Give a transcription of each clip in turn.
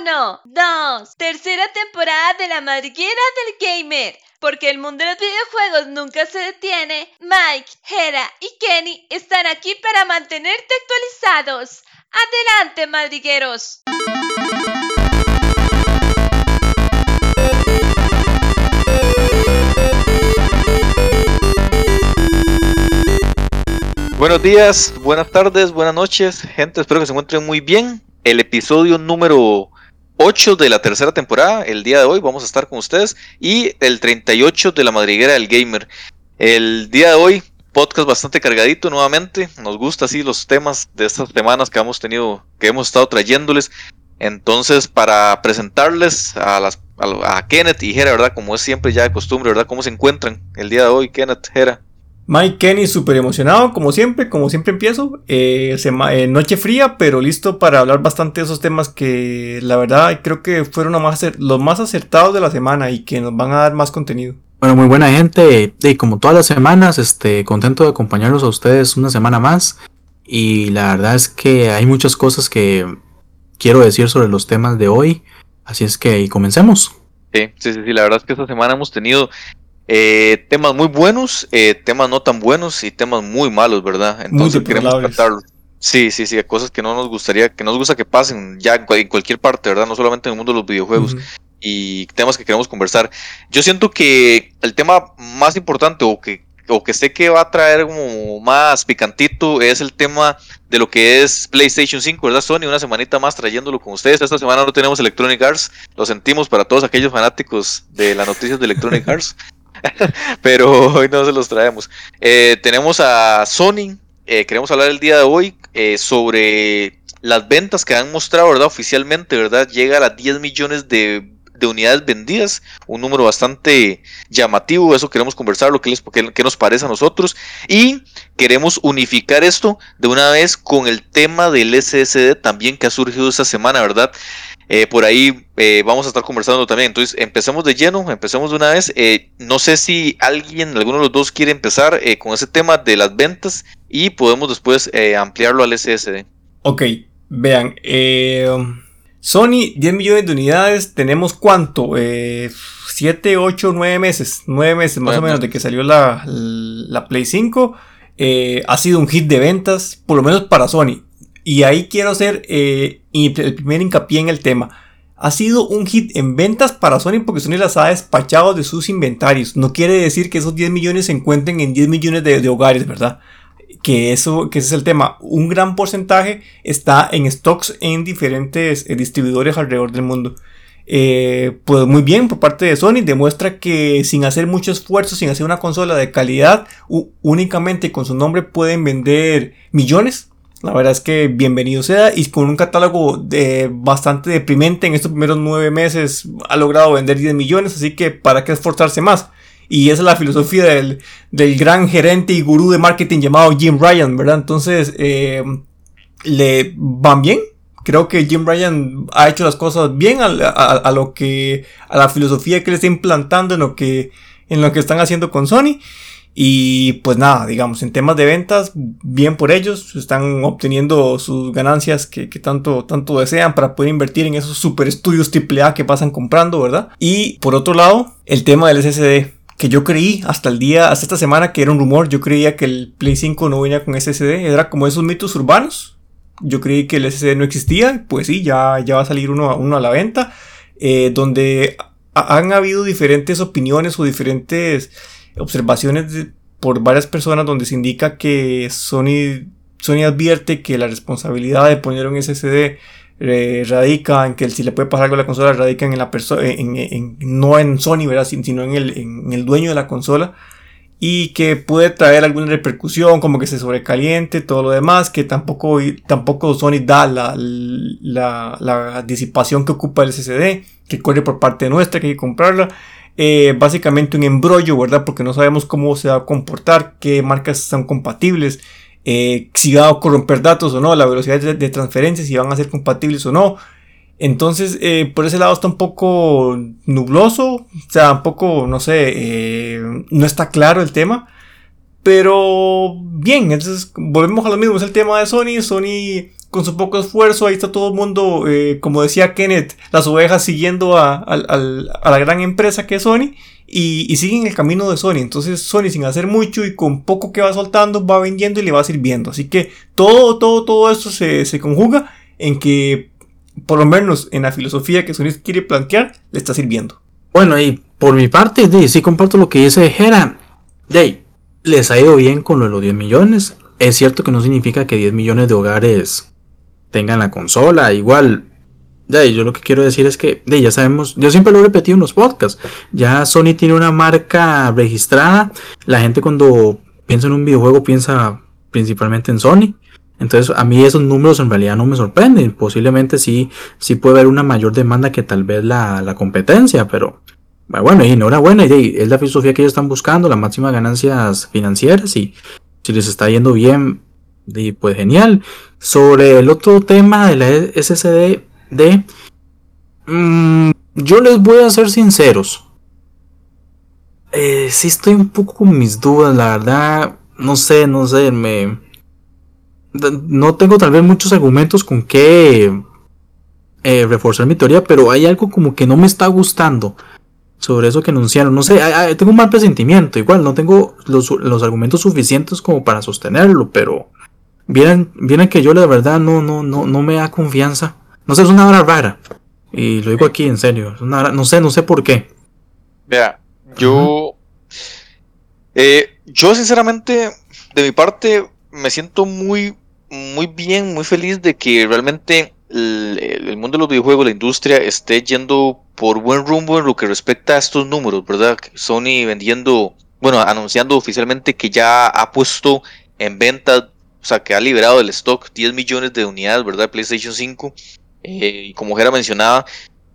Uno, dos, tercera temporada de la madriguera del gamer. Porque el mundo de los videojuegos nunca se detiene. Mike, Hera y Kenny están aquí para mantenerte actualizados. Adelante, madrigueros. Buenos días, buenas tardes, buenas noches, gente. Espero que se encuentren muy bien. El episodio número 8 de la tercera temporada, el día de hoy, vamos a estar con ustedes. Y el 38 de la madriguera del gamer. El día de hoy, podcast bastante cargadito nuevamente. Nos gusta así los temas de estas semanas que hemos tenido, que hemos estado trayéndoles. Entonces, para presentarles a a, Kenneth y Jera, ¿verdad? Como es siempre ya de costumbre, ¿verdad? ¿Cómo se encuentran el día de hoy, Kenneth, Jera? Mike Kenny súper emocionado, como siempre, como siempre empiezo. Eh, eh, noche fría, pero listo para hablar bastante de esos temas que la verdad creo que fueron los más, los más acertados de la semana y que nos van a dar más contenido. Bueno, muy buena gente. Y como todas las semanas, este, contento de acompañarlos a ustedes una semana más. Y la verdad es que hay muchas cosas que quiero decir sobre los temas de hoy. Así es que comencemos. Sí, sí, sí, la verdad es que esta semana hemos tenido eh, temas muy buenos, eh, temas no tan buenos y temas muy malos, ¿verdad? Entonces queremos tratarlo. Sí, sí, sí, cosas que no nos gustaría, que nos gusta que pasen ya en, cualquier parte, ¿verdad? No solamente en el mundo de los videojuegos. Y temas que queremos conversar. Yo siento que el tema más importante o que, o que sé que va a traer como más picantito es el tema de lo que es PlayStation 5, ¿verdad, Sony? Una semanita más trayéndolo con ustedes. Esta semana no tenemos Electronic Arts, lo sentimos para todos aquellos fanáticos de las noticias de Electronic Arts. pero hoy no se los traemos. Eh, tenemos a Sony, eh, queremos hablar el día de hoy eh, sobre las ventas que han mostrado, ¿verdad? Oficialmente, ¿verdad? Llega a las 10 millones de, unidades vendidas, un número bastante llamativo, eso queremos conversar, lo que, les, nos parece a nosotros, y queremos unificar esto de una vez con el tema del SSD también que ha surgido esta semana, ¿verdad? Eh, por ahí eh, vamos a estar conversando también. Entonces, empecemos de lleno, empecemos de una vez. Eh, no sé si alguien, alguno de los dos quiere empezar con ese tema de las ventas y podemos después ampliarlo al SSD. Ok, vean. Sony, 10 millones de unidades, tenemos cuánto? 7, 8, 9 meses. 9 meses más o menos de que salió la, la Play 5. ha sido un hit de ventas, por lo menos para Sony. Y ahí quiero hacer eh, el primer hincapié en el tema. Ha sido un hit en ventas para Sony porque Sony las ha despachado de sus inventarios. No quiere decir que esos 10 millones se encuentren en 10 millones de, hogares, ¿verdad? Que, eso, que ese es el tema. Un gran porcentaje está en stocks en diferentes eh, distribuidores alrededor del mundo. Eh, pues muy bien por parte de Sony, demuestra que sin hacer mucho esfuerzo, sin hacer una consola de calidad, únicamente con su nombre pueden vender millones la verdad es que bienvenido sea y con un catálogo de bastante deprimente en estos primeros nueve meses ha logrado vender 10 millones, así que para qué esforzarse más. Y esa es la filosofía del, gran gerente y gurú de marketing llamado Jim Ryan, ¿verdad? Entonces, eh, le van bien. Creo que Jim Ryan ha hecho las cosas bien a, lo que, a la filosofía que le está implantando en lo que, en lo que están haciendo con Sony. Y pues nada, digamos, en temas de ventas, bien por ellos, están obteniendo sus ganancias que, tanto, tanto desean para poder invertir en esos super estudios AAA que pasan comprando, ¿verdad? Y por otro lado, el tema del SSD, que yo creí hasta el día, hasta esta semana que era un rumor, yo creía que el Play 5 no venía con SSD, era como esos mitos urbanos. Yo creí que el SSD no existía, pues sí, ya, ya va a salir uno, uno a la venta, eh, donde han habido diferentes opiniones o diferentes observaciones por varias personas donde se indica que Sony, Sony advierte que la responsabilidad de poner un SSD eh, radica en que si le puede pasar algo a la consola radica en la persona en, no en Sony ¿verdad? sino en el, en el dueño de la consola y que puede traer alguna repercusión como que se sobrecaliente todo lo demás que tampoco tampoco Sony da la, la, la disipación que ocupa el SSD que corre por parte nuestra que hay que comprarla eh, básicamente un embrollo, ¿verdad? Porque no sabemos cómo se va a comportar, qué marcas son compatibles, eh, si va a corromper datos o no, la velocidad de, transferencia, si van a ser compatibles o no. Entonces, eh, por ese lado está un poco nubloso, o sea, un poco, no sé, no está claro el tema. Pero bien, entonces volvemos a lo mismo, es el tema de Sony. Sony con su poco esfuerzo, ahí está todo el mundo, eh, como decía Kenneth, las ovejas siguiendo a, la gran empresa que es Sony y, siguen el camino de Sony. Entonces Sony sin hacer mucho y con poco que va soltando va vendiendo y le va sirviendo. Así que todo, todo, todo esto se, se conjuga en que por lo menos en la filosofía que Sony quiere plantear le está sirviendo. Bueno, y por mi parte, sí comparto lo que dice Jera. De, les ha ido bien con lo de los 10 millones. Es cierto que no significa que 10 millones de hogares tengan la consola. Igual, de, yo lo que quiero decir es que, de, ya sabemos, yo siempre lo he repetido en los podcasts. Ya Sony tiene una marca registrada. La gente cuando piensa en un videojuego piensa principalmente en Sony. Entonces a mí esos números en realidad no me sorprenden. Posiblemente sí, sí puede haber una mayor demanda que tal vez la, la competencia, pero bueno, y enhorabuena, y es la filosofía que ellos están buscando, las máximas ganancias financieras y si les está yendo bien, pues genial. Sobre el otro tema de la SSD, mmm, yo les voy a ser sinceros. Eh, sí estoy un poco con mis dudas, la verdad, no sé, no sé, me... No tengo tal vez muchos argumentos con que eh, reforzar mi teoría, pero hay algo como que no me está gustando sobre eso que anunciaron. No sé, tengo un mal presentimiento. Igual no tengo los, argumentos suficientes como para sostenerlo, pero vienen, vienen que yo la verdad no, no, no, no me da confianza. No sé, es una hora rara. Y lo digo aquí en serio. no sé, no sé por qué. Vea, yo. Eh, yo sinceramente, de mi parte, me siento muy, muy bien, muy feliz de que realmente el, mundo de los videojuegos, la industria, esté yendo por buen rumbo en lo que respecta a estos números, ¿verdad? Sony vendiendo, bueno, anunciando oficialmente que ya ha puesto en venta, o sea, que ha liberado del stock 10 millones de unidades, ¿verdad? PlayStation 5. Eh, como Jera mencionaba,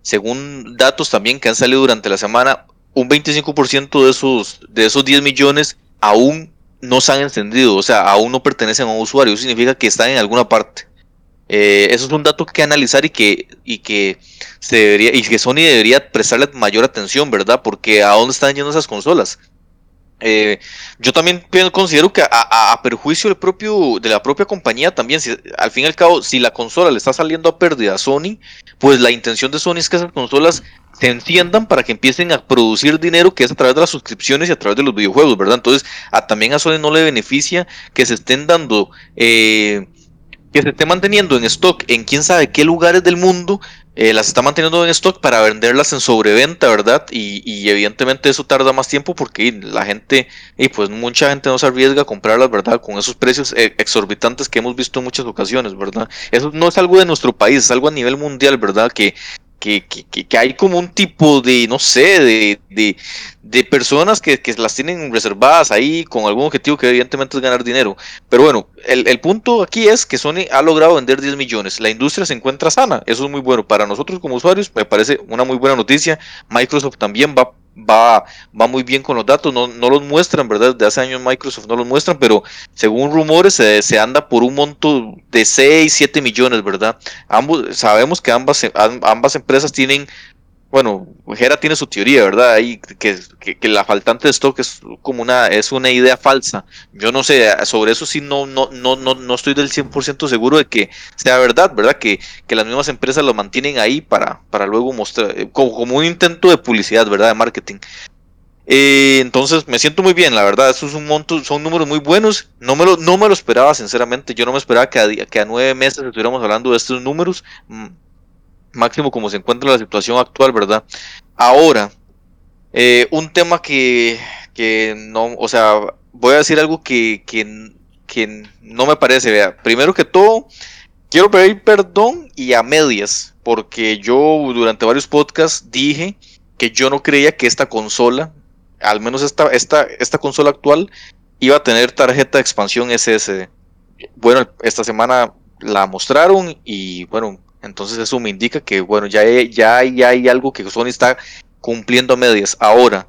según datos también que han salido durante la semana, un 25% de esos, de esos 10 millones aún no se han encendido, o sea, aún no pertenecen a un usuario, eso significa que están en alguna parte. Eh, eso es un dato que analizar y que, y que se debería, y que Sony debería prestarle mayor atención, ¿verdad? Porque a dónde están yendo esas consolas. Eh, yo también considero que a, perjuicio del propio, de la propia compañía también, al fin y al cabo, si la consola le está saliendo a pérdida a Sony, pues la intención de Sony es que esas consolas se enciendan para que empiecen a producir dinero que es a través de las suscripciones y a través de los videojuegos, ¿verdad? Entonces, también a Sony no le beneficia que se estén dando eh, que se esté manteniendo en stock en quién sabe qué lugares del mundo, eh, las está manteniendo en stock para venderlas en sobreventa, ¿verdad? Y, evidentemente eso tarda más tiempo porque la gente, y pues mucha gente no se arriesga a comprarlas, ¿verdad? Con esos precios eh, exorbitantes que hemos visto en muchas ocasiones, ¿verdad? Eso no es algo de nuestro país, es algo a nivel mundial, ¿verdad? Que, que, que, hay como un tipo de, no sé, de, de, de personas que, que, las tienen reservadas ahí con algún objetivo que evidentemente es ganar dinero. Pero bueno, el, el, punto aquí es que Sony ha logrado vender 10 millones. La industria se encuentra sana. Eso es muy bueno. Para nosotros como usuarios me parece una muy buena noticia. Microsoft también va va, va muy bien con los datos, no, no los muestran, ¿verdad? De hace años Microsoft no los muestran, pero según rumores se, anda por un monto de 6, 7 millones, ¿verdad? Ambos, sabemos que ambas, ambas empresas tienen bueno, Jera tiene su teoría, ¿verdad? Ahí que, la faltante de stock es como una, es una idea falsa. Yo no sé, sobre eso sí no, no, no, no, no estoy del 100% seguro de que sea verdad, ¿verdad? Que, que las mismas empresas lo mantienen ahí para, para luego mostrar, eh, como, como un intento de publicidad, ¿verdad? De marketing. Eh, entonces me siento muy bien, la verdad, eso es un monto, son números muy buenos. No me lo, no me lo esperaba, sinceramente. Yo no me esperaba que a, que a nueve meses estuviéramos hablando de estos números. Máximo como se encuentra la situación actual, ¿verdad? Ahora, eh, un tema que, que, no, o sea, voy a decir algo que, que, que no me parece, vea, primero que todo, quiero pedir perdón y a medias, porque yo durante varios podcasts dije que yo no creía que esta consola, al menos esta, esta, esta consola actual, iba a tener tarjeta de expansión SSD. Bueno, esta semana la mostraron y bueno, entonces eso me indica que, bueno, ya, ya, hay algo que Sony está cumpliendo a medias. Ahora,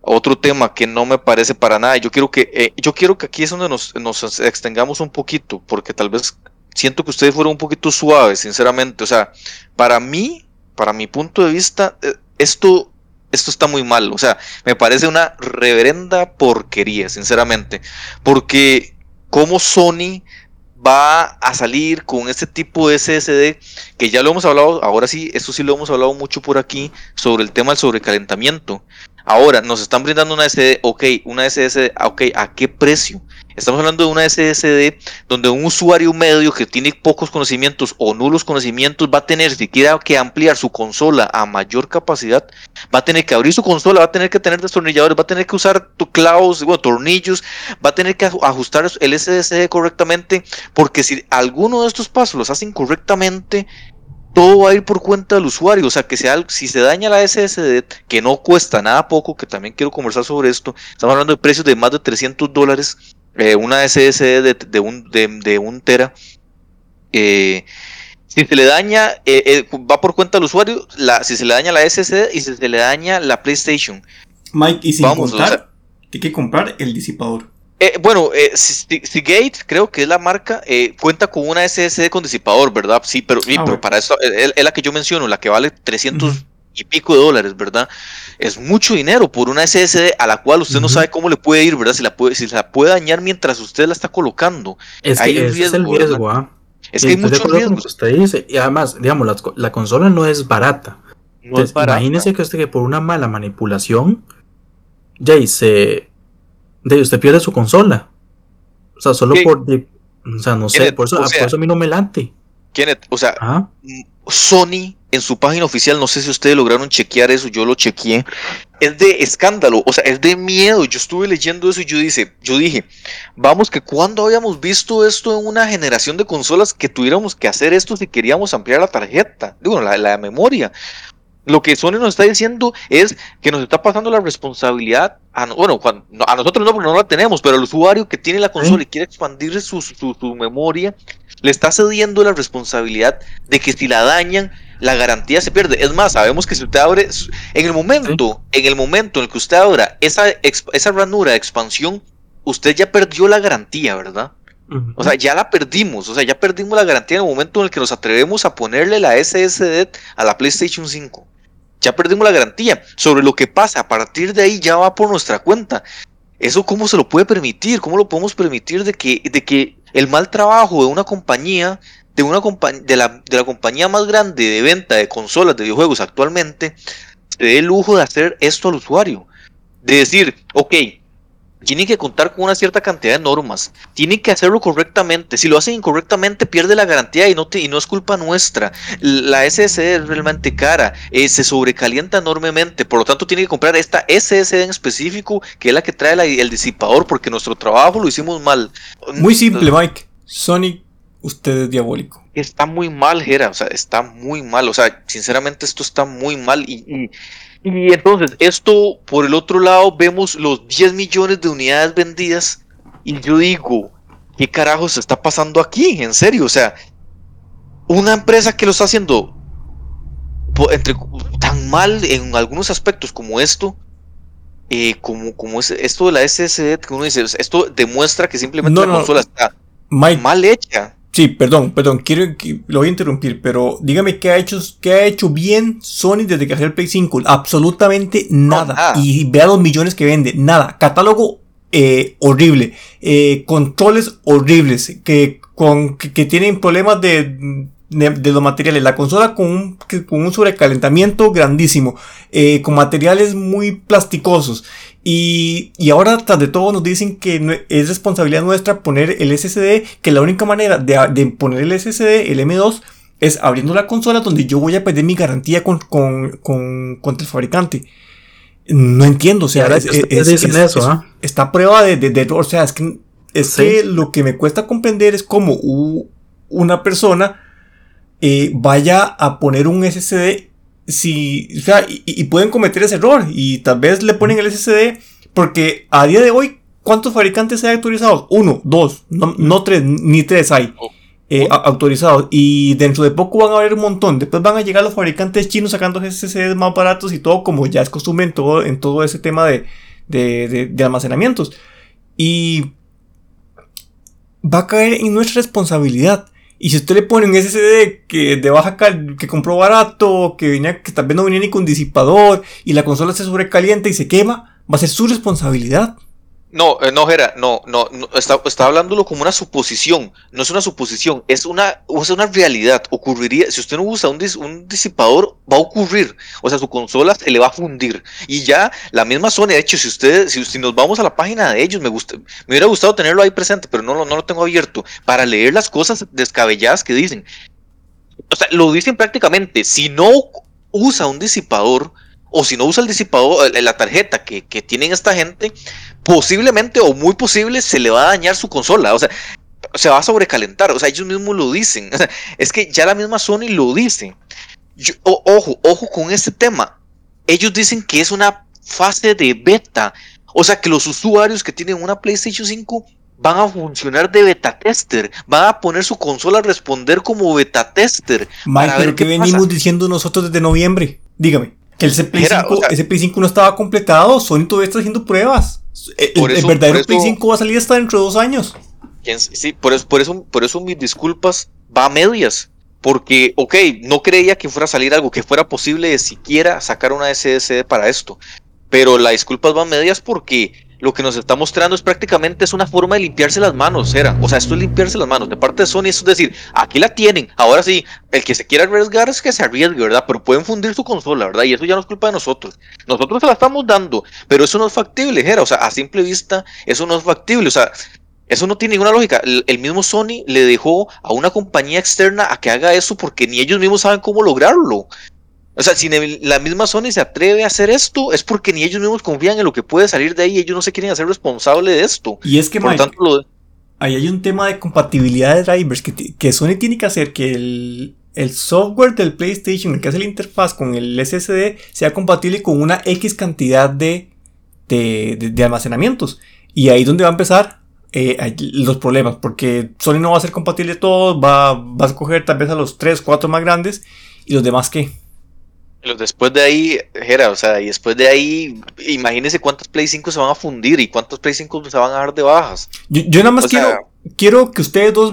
otro tema que no me parece para nada, yo quiero que, eh, yo quiero que aquí es donde nos, nos, extengamos un poquito, porque tal vez siento que ustedes fueron un poquito suaves, sinceramente. O sea, para mí, para mi punto de vista, eh, esto, esto está muy mal. O sea, me parece una reverenda porquería, sinceramente. Porque como Sony va a salir con este tipo de SSD que ya lo hemos hablado, ahora sí, esto sí lo hemos hablado mucho por aquí sobre el tema del sobrecalentamiento. Ahora, nos están brindando una SSD, ok, una SSD, ok, ¿a qué precio? Estamos hablando de una SSD donde un usuario medio que tiene pocos conocimientos o nulos conocimientos va a tener, si quiere que ampliar su consola a mayor capacidad, va a tener que abrir su consola, va a tener que tener destornilladores, va a tener que usar clavos, bueno, tornillos, va a tener que ajustar el SSD correctamente, porque si alguno de estos pasos los hacen correctamente, todo va a ir por cuenta del usuario. O sea, que sea, si se daña la SSD, que no cuesta nada poco, que también quiero conversar sobre esto, estamos hablando de precios de más de 300 dólares, eh, una SSD de, un, de, un tera. Eh, si se le daña, eh, va por cuenta del usuario, la, si se le daña la SSD y si se le daña la PlayStation. Mike, y sin Vamos, contar, hay que comprar el disipador. Bueno, eh, Seagate, creo que es la marca, eh, cuenta con una SSD con disipador, ¿verdad? Sí, pero, ah, para eso es, la que yo menciono, la que vale 300 y pico de dólares, ¿verdad? Es mucho dinero por una SSD a la cual usted no sabe cómo le puede ir, ¿verdad? Si la puede, si la puede dañar mientras usted la está colocando. Es que es el riesgo, ¿ah? Es que hay mucho riesgo. Usted dice, y además, digamos, la, consola no es barata. No es barata. Imagínese que usted que por una mala manipulación, ya se de usted pierde su consola. O sea, solo por. o sea, no sé, por eso, por eso a mí no me late. Kenneth, o sea, mm, Sony en su página oficial, no sé si ustedes lograron chequear eso, yo lo chequeé, es de escándalo, o sea, es de miedo. Yo estuve leyendo eso y yo, dice, yo dije, vamos, que cuando habíamos visto esto en una generación de consolas que tuviéramos que hacer esto si queríamos ampliar la tarjeta, digo, la, la memoria. Lo que Sony nos está diciendo es que nos está pasando la responsabilidad, a, bueno, a nosotros no, porque no la tenemos, pero al usuario que tiene la consola y quiere expandir su, su, memoria, le está cediendo la responsabilidad de que si la dañan, la garantía se pierde. Es más, sabemos que si usted abre, en el momento, en el momento en el que usted abra esa, esa ranura de expansión, usted ya perdió la garantía, ¿verdad? O sea, ya la perdimos, o sea, ya perdimos la garantía en el momento en el que nos atrevemos a ponerle la SSD a la PlayStation 5 ya perdimos la garantía. Sobre lo que pasa a partir de ahí ya va por nuestra cuenta. ¿Eso cómo se lo puede permitir? ¿Cómo lo podemos permitir de que, de que el mal trabajo de una compañía, de, una de, la, de la compañía más grande de venta de consolas de videojuegos actualmente, se dé el lujo de hacer esto al usuario? De decir, ok, tienen que contar con una cierta cantidad de normas, tienen que hacerlo correctamente. Si lo hacen incorrectamente, pierde la garantía y no, y no es culpa nuestra. La SSD es realmente cara, eh, se sobrecalienta enormemente, por lo tanto, tienen que comprar esta SSD en específico, que es la que trae el disipador, porque nuestro trabajo lo hicimos mal. Muy simple, Mike. Sonic, usted es diabólico. Está muy mal, Gera, o sea, está muy mal, o sea, sinceramente esto está muy mal y y entonces, esto por el otro lado, vemos los 10 millones de unidades vendidas. Y yo digo, ¿qué carajo se está pasando aquí? En serio, o sea, una empresa que lo está haciendo entre, tan mal en algunos aspectos como esto, eh, como, como es, esto de la SSD, que uno dice, esto demuestra que simplemente la consola está mal hecha. Sí, perdón, perdón, quiero lo voy a interrumpir, pero dígame qué ha hecho, qué ha hecho bien Sony desde que salió el Play 5. Absolutamente nada. y vea los millones que vende, nada. Catálogo eh, horrible, eh, controles horribles, que, con, que tienen problemas de de, los materiales. La consola con un, con un sobrecalentamiento grandísimo, eh, con materiales muy plasticosos. Y, y, ahora, tras de todo, nos dicen que es responsabilidad nuestra poner el SSD, que la única manera de, de poner el SSD, el M2, es abriendo la consola donde yo voy a perder mi garantía con, con, con, contra el fabricante. No entiendo, o sea, es, eso, ¿ah? está prueba de, de, o sea, es que, es que lo que me cuesta comprender es como una persona eh, vaya a poner un SSD si, o sea, y, pueden cometer ese error y tal vez le ponen el SSD porque a día de hoy, ¿cuántos fabricantes hay autorizados? Uno, dos, no, tres, ni tres hay. Oh. Eh, autorizados y dentro de poco van a haber un montón. Después van a llegar los fabricantes chinos sacando SSDs más baratos y todo, como ya es costumbre en todo, en todo ese tema de, de, de almacenamientos. Y va a caer en nuestra responsabilidad. Y si usted le pone un SSD que de baja cal que compró barato, que venía, que tal vez no venía ni con disipador, y la consola se sobrecalienta y se quema, va a ser su responsabilidad. No, eh, no, Jera, no, no, no está, hablándolo como una suposición. No es una suposición, es una, es una realidad. Ocurriría, si usted no usa un, un, disipador, va a ocurrir. O sea, su consola se le va a fundir. Y ya la misma Sony, de hecho, si ustedes, si, si, nos vamos a la página de ellos, me gusta, me hubiera gustado tenerlo ahí presente, pero no, no lo tengo abierto para leer las cosas descabelladas que dicen. O sea, lo dicen prácticamente. Si no usa un disipador, o si no usa el disipador, la tarjeta que, que tienen esta gente, posiblemente o muy posible se le va a dañar su consola. O sea, se va a sobrecalentar. O sea, ellos mismos lo dicen. es que ya la misma Sony lo dice. ojo, ojo con este tema. Ellos dicen que es una fase de beta. O sea, que los usuarios que tienen una PlayStation 5 van a funcionar de beta tester, van a poner su consola a responder como beta tester. Mike, pero ¿qué venimos diciendo nosotros desde noviembre? Dígame. Que ese Play, 5, ese Play 5 no estaba completado, Sony todavía está haciendo pruebas. El, verdadero Play 5 va a salir hasta dentro de dos años. Sí, por eso, por eso, por eso mis disculpas va a medias. Porque, ok, no creía que fuera a salir algo, que fuera posible de siquiera sacar una SSD para esto. Pero las disculpas van medias porque lo que nos está mostrando es prácticamente es una forma de limpiarse las manos, era. O sea, esto es limpiarse las manos de parte de Sony, es decir, aquí la tienen, ahora sí, el que se quiera arriesgar es que se arriesgue, ¿verdad? Pero pueden fundir su consola, ¿verdad? Y eso ya no es culpa de nosotros. Nosotros se la estamos dando, pero eso no es factible, era. O sea, a simple vista, eso no es factible, o sea, eso no tiene ninguna lógica. el mismo Sony le dejó a una compañía externa a que haga eso porque ni ellos mismos saben cómo lograrlo. O sea, si la misma Sony se atreve a hacer esto, es porque ni ellos mismos confían en lo que puede salir de ahí, ellos no se quieren hacer responsable de esto. Y es que, Por tanto, ahí hay un tema de compatibilidad de drivers que, que Sony tiene que hacer que el, software del PlayStation, el que hace la interfaz con el SSD, sea compatible con una X cantidad de, de, almacenamientos. Y ahí es donde va a empezar eh, los problemas, porque Sony no va a ser compatible todo, va, va a escoger tal vez a los 3, 4 más grandes, y los demás qué después de ahí, Jera, o sea, y después de ahí, imagínense cuántos Play 5 se van a fundir y cuántos Play 5 se van a dar de bajas. Yo, nada más quiero, quiero que ustedes dos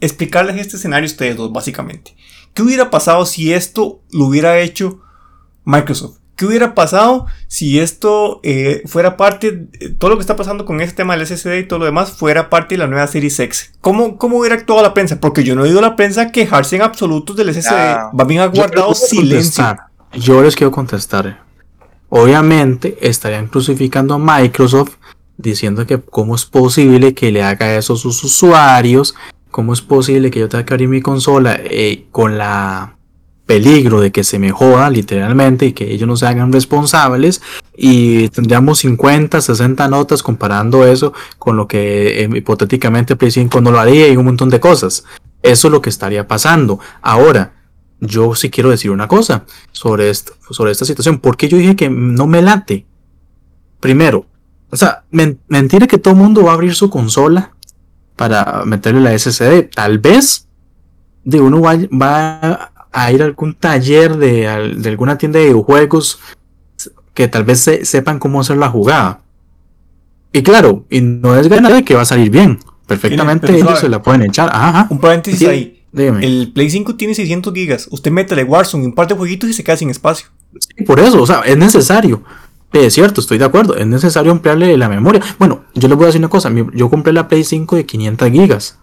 explicarles este escenario a ustedes dos, básicamente. ¿Qué hubiera pasado si esto lo hubiera hecho Microsoft? ¿Qué hubiera pasado si esto eh, fuera parte, todo lo que está pasando con este tema del SSD y todo lo demás, fuera parte de la nueva Series X? ¿Cómo, cómo hubiera actuado la prensa? Porque yo no he oído a la prensa quejarse en absoluto del SSD. Va bien guardado silencio. Yo les quiero contestar. Obviamente estarían crucificando a Microsoft diciendo que cómo es posible que le haga eso a sus usuarios, cómo es posible que yo tenga que abrir mi consola eh, con la peligro de que se me joda literalmente y que ellos no se hagan responsables y tendríamos 50, 60 notas comparando eso con lo que eh, hipotéticamente Play 5 no lo haría y un montón de cosas. Eso es lo que estaría pasando. Ahora, yo sí quiero decir una cosa sobre, esto, sobre esta situación. porque yo dije que no me late? Primero, o sea, mentira que todo el mundo va a abrir su consola para meterle la SSD. Tal vez de uno va, va a ir a algún taller de, alguna tienda de videojuegos que tal vez sepan cómo hacer la jugada. Y claro, y no es ganar de que va a salir bien. Perfectamente ellos se la pueden echar. Ajá, Un paréntesis ahí. El Play 5 tiene 600 gigas. Usted métele Warzone un par de jueguitos y se queda sin espacio. Sí, por eso, o sea, es necesario. Es cierto, estoy de acuerdo. Es necesario ampliarle la memoria. Bueno, yo les voy a decir una cosa. Yo compré la Play 5 de 500 gigas.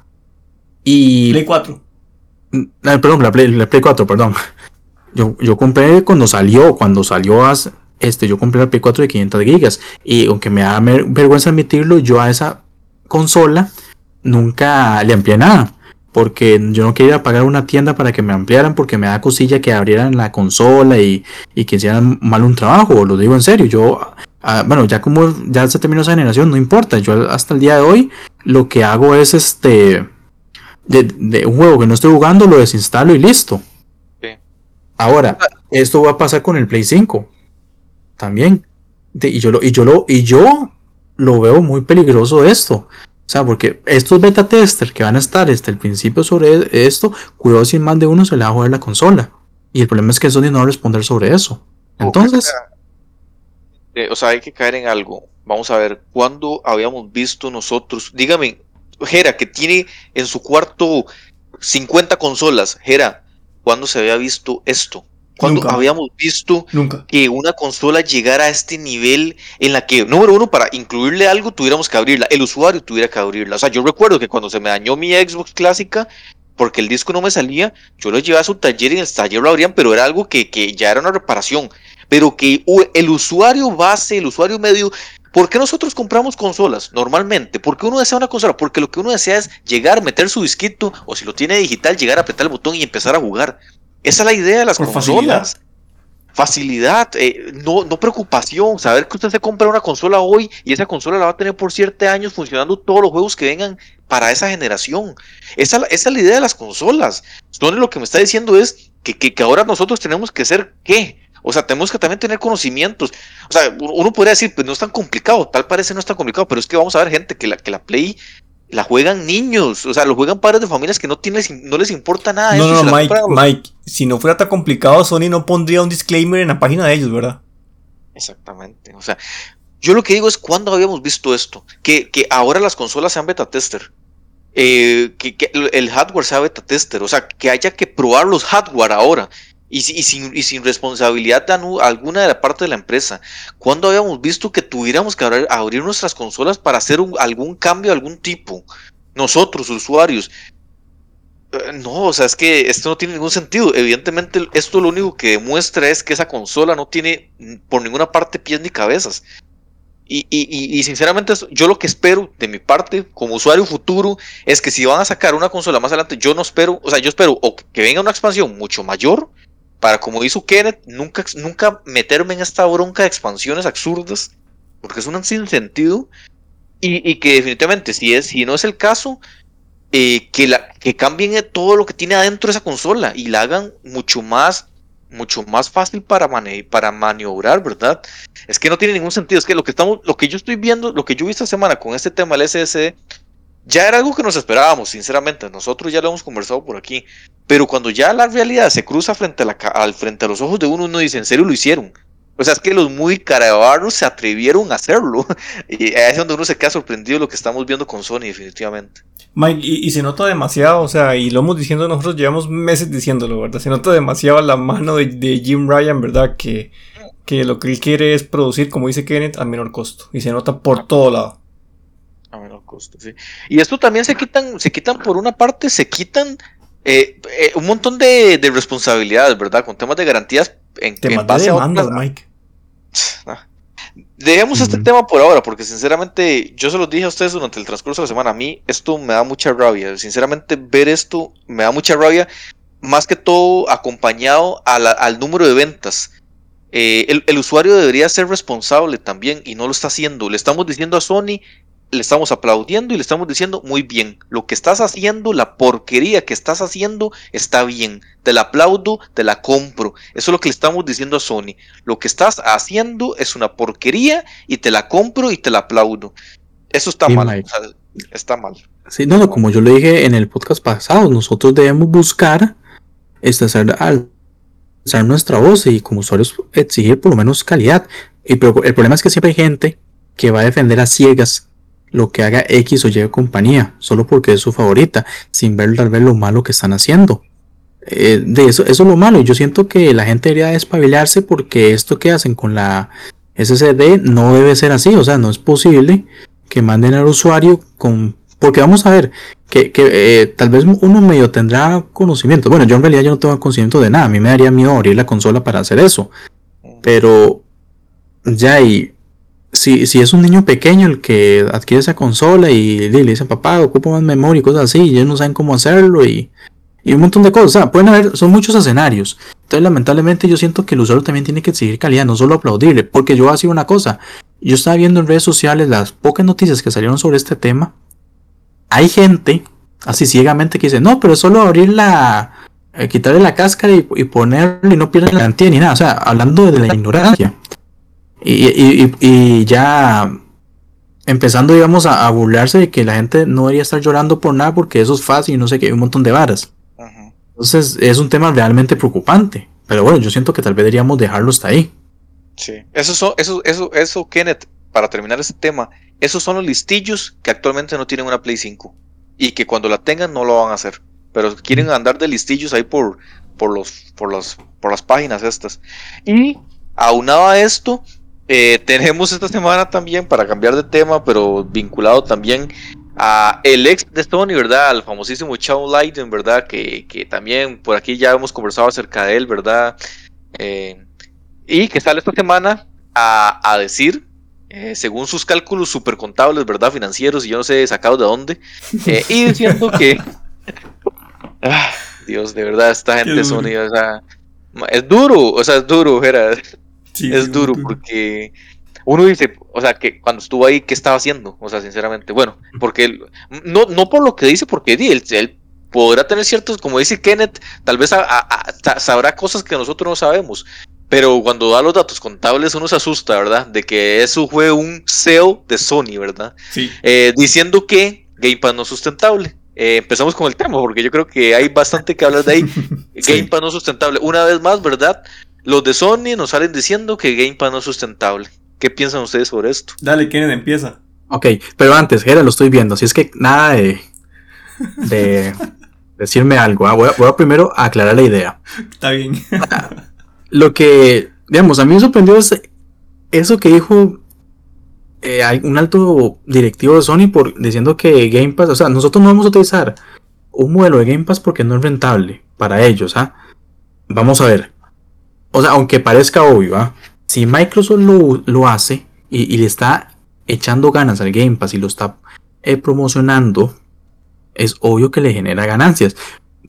Y. Play 4. Ah, perdón, la Play, 4, perdón. Yo, yo compré cuando salió, cuando salió este, yo compré la Play 4 de 500 gigas. Y aunque me da vergüenza admitirlo, yo a esa consola nunca le amplié nada. Porque yo no quería pagar una tienda para que me ampliaran, porque me da cosilla que abrieran la consola y, y que hicieran mal un trabajo. Lo digo en serio, yo ah, bueno, ya como ya se terminó esa generación, no importa. Yo hasta el día de hoy lo que hago es este de, un juego que no estoy jugando, lo desinstalo y listo. Ahora, esto va a pasar con el Play 5. También. y, yo lo, y, yo lo, y yo lo veo muy peligroso esto. O sea, porque estos beta testers que van a estar desde el principio sobre esto, cuidado si más de uno se le va a joder la consola. Y el problema es que Sony no va a responder sobre eso. Entonces. Eh, o sea, hay que caer en algo. Vamos a ver, ¿cuándo habíamos visto nosotros? Dígame, Jera, que tiene en su cuarto 50 consolas. Jera, ¿cuándo se había visto esto? Cuando habíamos visto que una consola llegara a este nivel en la que, número uno, para incluirle algo tuviéramos que abrirla, el usuario tuviera que abrirla. O sea, yo recuerdo que cuando se me dañó mi Xbox clásica, porque el disco no me salía, yo lo llevaba a su taller y en el taller lo abrían, pero era algo que, que ya era una reparación. Pero que el usuario base, el usuario medio, ¿Por qué nosotros compramos consolas normalmente? ¿Por qué uno desea una consola? Porque lo que uno desea es llegar, meter su disquito, o si lo tiene digital, llegar a apretar el botón y empezar a jugar. Esa es la idea de las consolas. Facilidad, eh, no, no preocupación, saber que usted se compra una consola hoy y esa consola la va a tener por siete años funcionando todos los juegos que vengan para esa generación. Esa, esa es la idea de las consolas. Entonces lo que me está diciendo es que, que, que ahora nosotros tenemos que ser, ¿qué? O sea, tenemos que también tener conocimientos. O sea, uno podría decir, pues no es tan complicado, tal parece no es tan complicado, pero es que vamos a ver gente que la, que la Play la juegan niños, o sea, lo juegan padres de familias que no, tienen, no les importa nada. No, no, Mike, Mike, si no fuera tan complicado, Sony no pondría un disclaimer en la página de ellos, ¿verdad? Exactamente, o sea, yo lo que digo es, ¿cuándo habíamos visto esto? Que, que ahora las consolas sean beta tester. Eh, que, que, el hardware sea beta tester, o sea, que haya que probar los hardware ahora y, sin, y sin responsabilidad alguna de la parte de la empresa. ¿Cuándo habíamos visto que tuviéramos que abrir, nuestras consolas para hacer algún cambio de algún tipo? Nosotros, usuarios. Eh, no, o sea, es que esto no tiene ningún sentido. Evidentemente, esto lo único que demuestra es que esa consola no tiene por ninguna parte pies ni cabezas. Y, sinceramente, yo lo que espero de mi parte, como usuario futuro, es que si van a sacar una consola más adelante, yo no espero, o sea, yo espero que venga una expansión mucho mayor, para, como hizo Kenneth, nunca, nunca meterme en esta bronca de expansiones absurdas, porque es un sinsentido, y, y que definitivamente, si, es, si no es el caso, eh, que, la, que cambien todo lo que tiene adentro de esa consola y la hagan mucho más mucho más fácil para, para maniobrar, ¿verdad? Es que no tiene ningún sentido. Es que lo que estamos, lo que yo estoy viendo, lo que yo vi esta semana con este tema del SSD, ya era algo que nos esperábamos, sinceramente. Nosotros ya lo hemos conversado por aquí. Pero cuando ya la realidad se cruza frente a, al, frente a los ojos de uno, uno dice, ¿en serio lo hicieron? O sea, es que los muy carabarros se atrevieron a hacerlo. Y es donde uno se queda sorprendido de lo que estamos viendo con Sony, definitivamente. Mike, y, se nota demasiado, o sea, y lo hemos diciendo nosotros, llevamos meses diciéndolo, ¿verdad? Se nota demasiado la mano de, Jim Ryan, ¿verdad? Que, que lo que él quiere es producir, como dice Kenneth, a menor costo. Y se nota por todo lado. A menor costo, sí. Y esto también se quitan, se quitan por una parte, se quitan eh, eh, un montón de, responsabilidades, ¿verdad? Con temas de garantías en, temas base de Mike. Dejemos este tema por ahora, porque sinceramente yo se los dije a ustedes durante el transcurso de la semana. A mí esto me da mucha rabia. Sinceramente, ver esto me da mucha rabia, más que todo acompañado al número de ventas. Eh, el, el, usuario debería ser responsable también y no lo está haciendo. Le estamos diciendo a Sony le estamos aplaudiendo y le estamos diciendo, muy bien, lo que estás haciendo, la porquería que estás haciendo, está bien. Te la aplaudo, te la compro. Eso es lo que le estamos diciendo a Sony. Lo que estás haciendo es una porquería y te la compro y te la aplaudo. Eso está mal. está mal. Sí, no, como yo le dije en el podcast pasado, nosotros debemos buscar este, hacer, hacer nuestra voz y como usuarios exigir por lo menos calidad. Y el problema es que siempre hay gente que va a defender a ciegas lo que haga X o Y compañía, solo porque es su favorita, sin ver tal vez lo malo que están haciendo. Eh, de eso, eso es lo malo. Yo siento que la gente debería despabilarse porque esto que hacen con la SSD no debe ser así. O sea, no es posible que manden al usuario con. Porque vamos a ver, que, eh, tal vez uno medio tendrá conocimiento. Bueno, yo en realidad yo no tengo conocimiento de nada. A mí me daría miedo abrir la consola para hacer eso. Pero ya y si, es un niño pequeño el que adquiere esa consola y le, dice papá, ocupo más memoria y cosas así, y ellos no saben cómo hacerlo y, un montón de cosas. O sea, pueden haber, son muchos escenarios. Entonces, lamentablemente, yo siento que el usuario también tiene que exigir calidad, no solo aplaudirle, porque yo hacía una cosa. Yo estaba viendo en redes sociales las pocas noticias que salieron sobre este tema. Hay gente, así ciegamente, que dice, no, pero es solo abrir la. Eh, quitarle la cáscara y, y ponerle y no pierde la garantía ni nada. O sea, hablando de la ignorancia. Y, ya empezando, digamos, a, burlarse de que la gente no debería estar llorando por nada porque eso es fácil y no sé qué, un montón de varas. Entonces es un tema realmente preocupante. Pero bueno, yo siento que tal vez deberíamos dejarlo hasta ahí. Sí, eso, eso, eso, eso, Kenneth, para terminar este tema, esos son los listillos que actualmente no tienen una Play 5 y que cuando la tengan no lo van a hacer. Pero quieren andar de listillos ahí por, por, los, por, las, por las páginas estas. Y aunado a esto, eh, tenemos esta semana también, para cambiar de tema, pero vinculado también a el ex de Sony, ¿verdad? Al famosísimo Chao Lighten, ¿verdad? Que, que, también por aquí ya hemos conversado acerca de él, ¿verdad? Eh, y que sale esta semana a, a decir, eh, según sus cálculos super contables, ¿verdad? Financieros y yo no sé sacados de dónde, eh, y diciendo que... ah, Dios, de verdad, esta gente de Sony, o sea, es duro, o sea, es duro, era, es duro porque uno dice, o sea, que cuando estuvo ahí, ¿qué estaba haciendo? O sea, sinceramente, bueno, porque no, no por lo que dice, porque él, él podrá tener ciertos, como dice Kenneth, tal vez sabrá cosas que nosotros no sabemos, pero cuando da los datos contables uno se asusta, ¿verdad? De que eso fue un CEO de Sony, ¿verdad? Sí. Eh, diciendo que Game Pass no es sustentable. Eh, empezamos con el tema, porque yo creo que hay bastante que hablar de ahí. Game Pass no es sustentable. Una vez más, ¿verdad? Los de Sony nos salen diciendo que Game Pass no es sustentable. ¿Qué piensan ustedes sobre esto? Dale, Kenneth, empieza. Ok, pero antes, Gera, lo estoy viendo, así es que nada de, de decirme algo. ¿ah? Voy, a, primero aclarar la idea. Está bien. lo que, digamos, a mí me sorprendió es eso que dijo eh, hay un alto directivo de Sony por diciendo que Game Pass, o sea, nosotros no vamos a utilizar un modelo de Game Pass porque no es rentable para ellos. ¿ah? Vamos a ver. O sea, aunque parezca obvio, ¿ah? si Microsoft lo, hace y, le está echando ganas al Game Pass y lo está eh, promocionando, es obvio que le genera ganancias.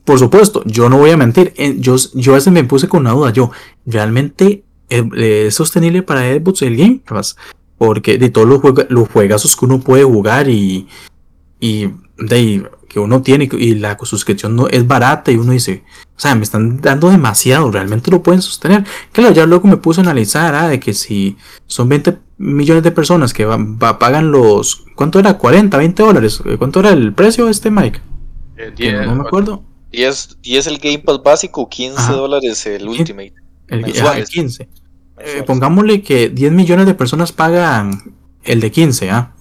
Por supuesto, yo no voy a mentir. Yo, yo a veces me puse con una duda. Yo, ¿realmente es sostenible para Xbox el Game Pass? Porque de todos los, los juegazos que uno puede jugar y, y de que uno tiene y la suscripción no es barata y uno dice, o sea, me están dando demasiado, realmente lo pueden sostener. Claro, ya luego me puse a analizar ah, de que si son 20 millones de personas que pagan los, ¿cuánto era? 40, 20 dólares. ¿Cuánto era el precio este Mike? Eh, no me acuerdo. Y es, y es el Game Pass básico, 15 dólares el Ultimate. El, 15. Eh, pongámosle que 10 millones de personas pagan el de 15, ¿ah?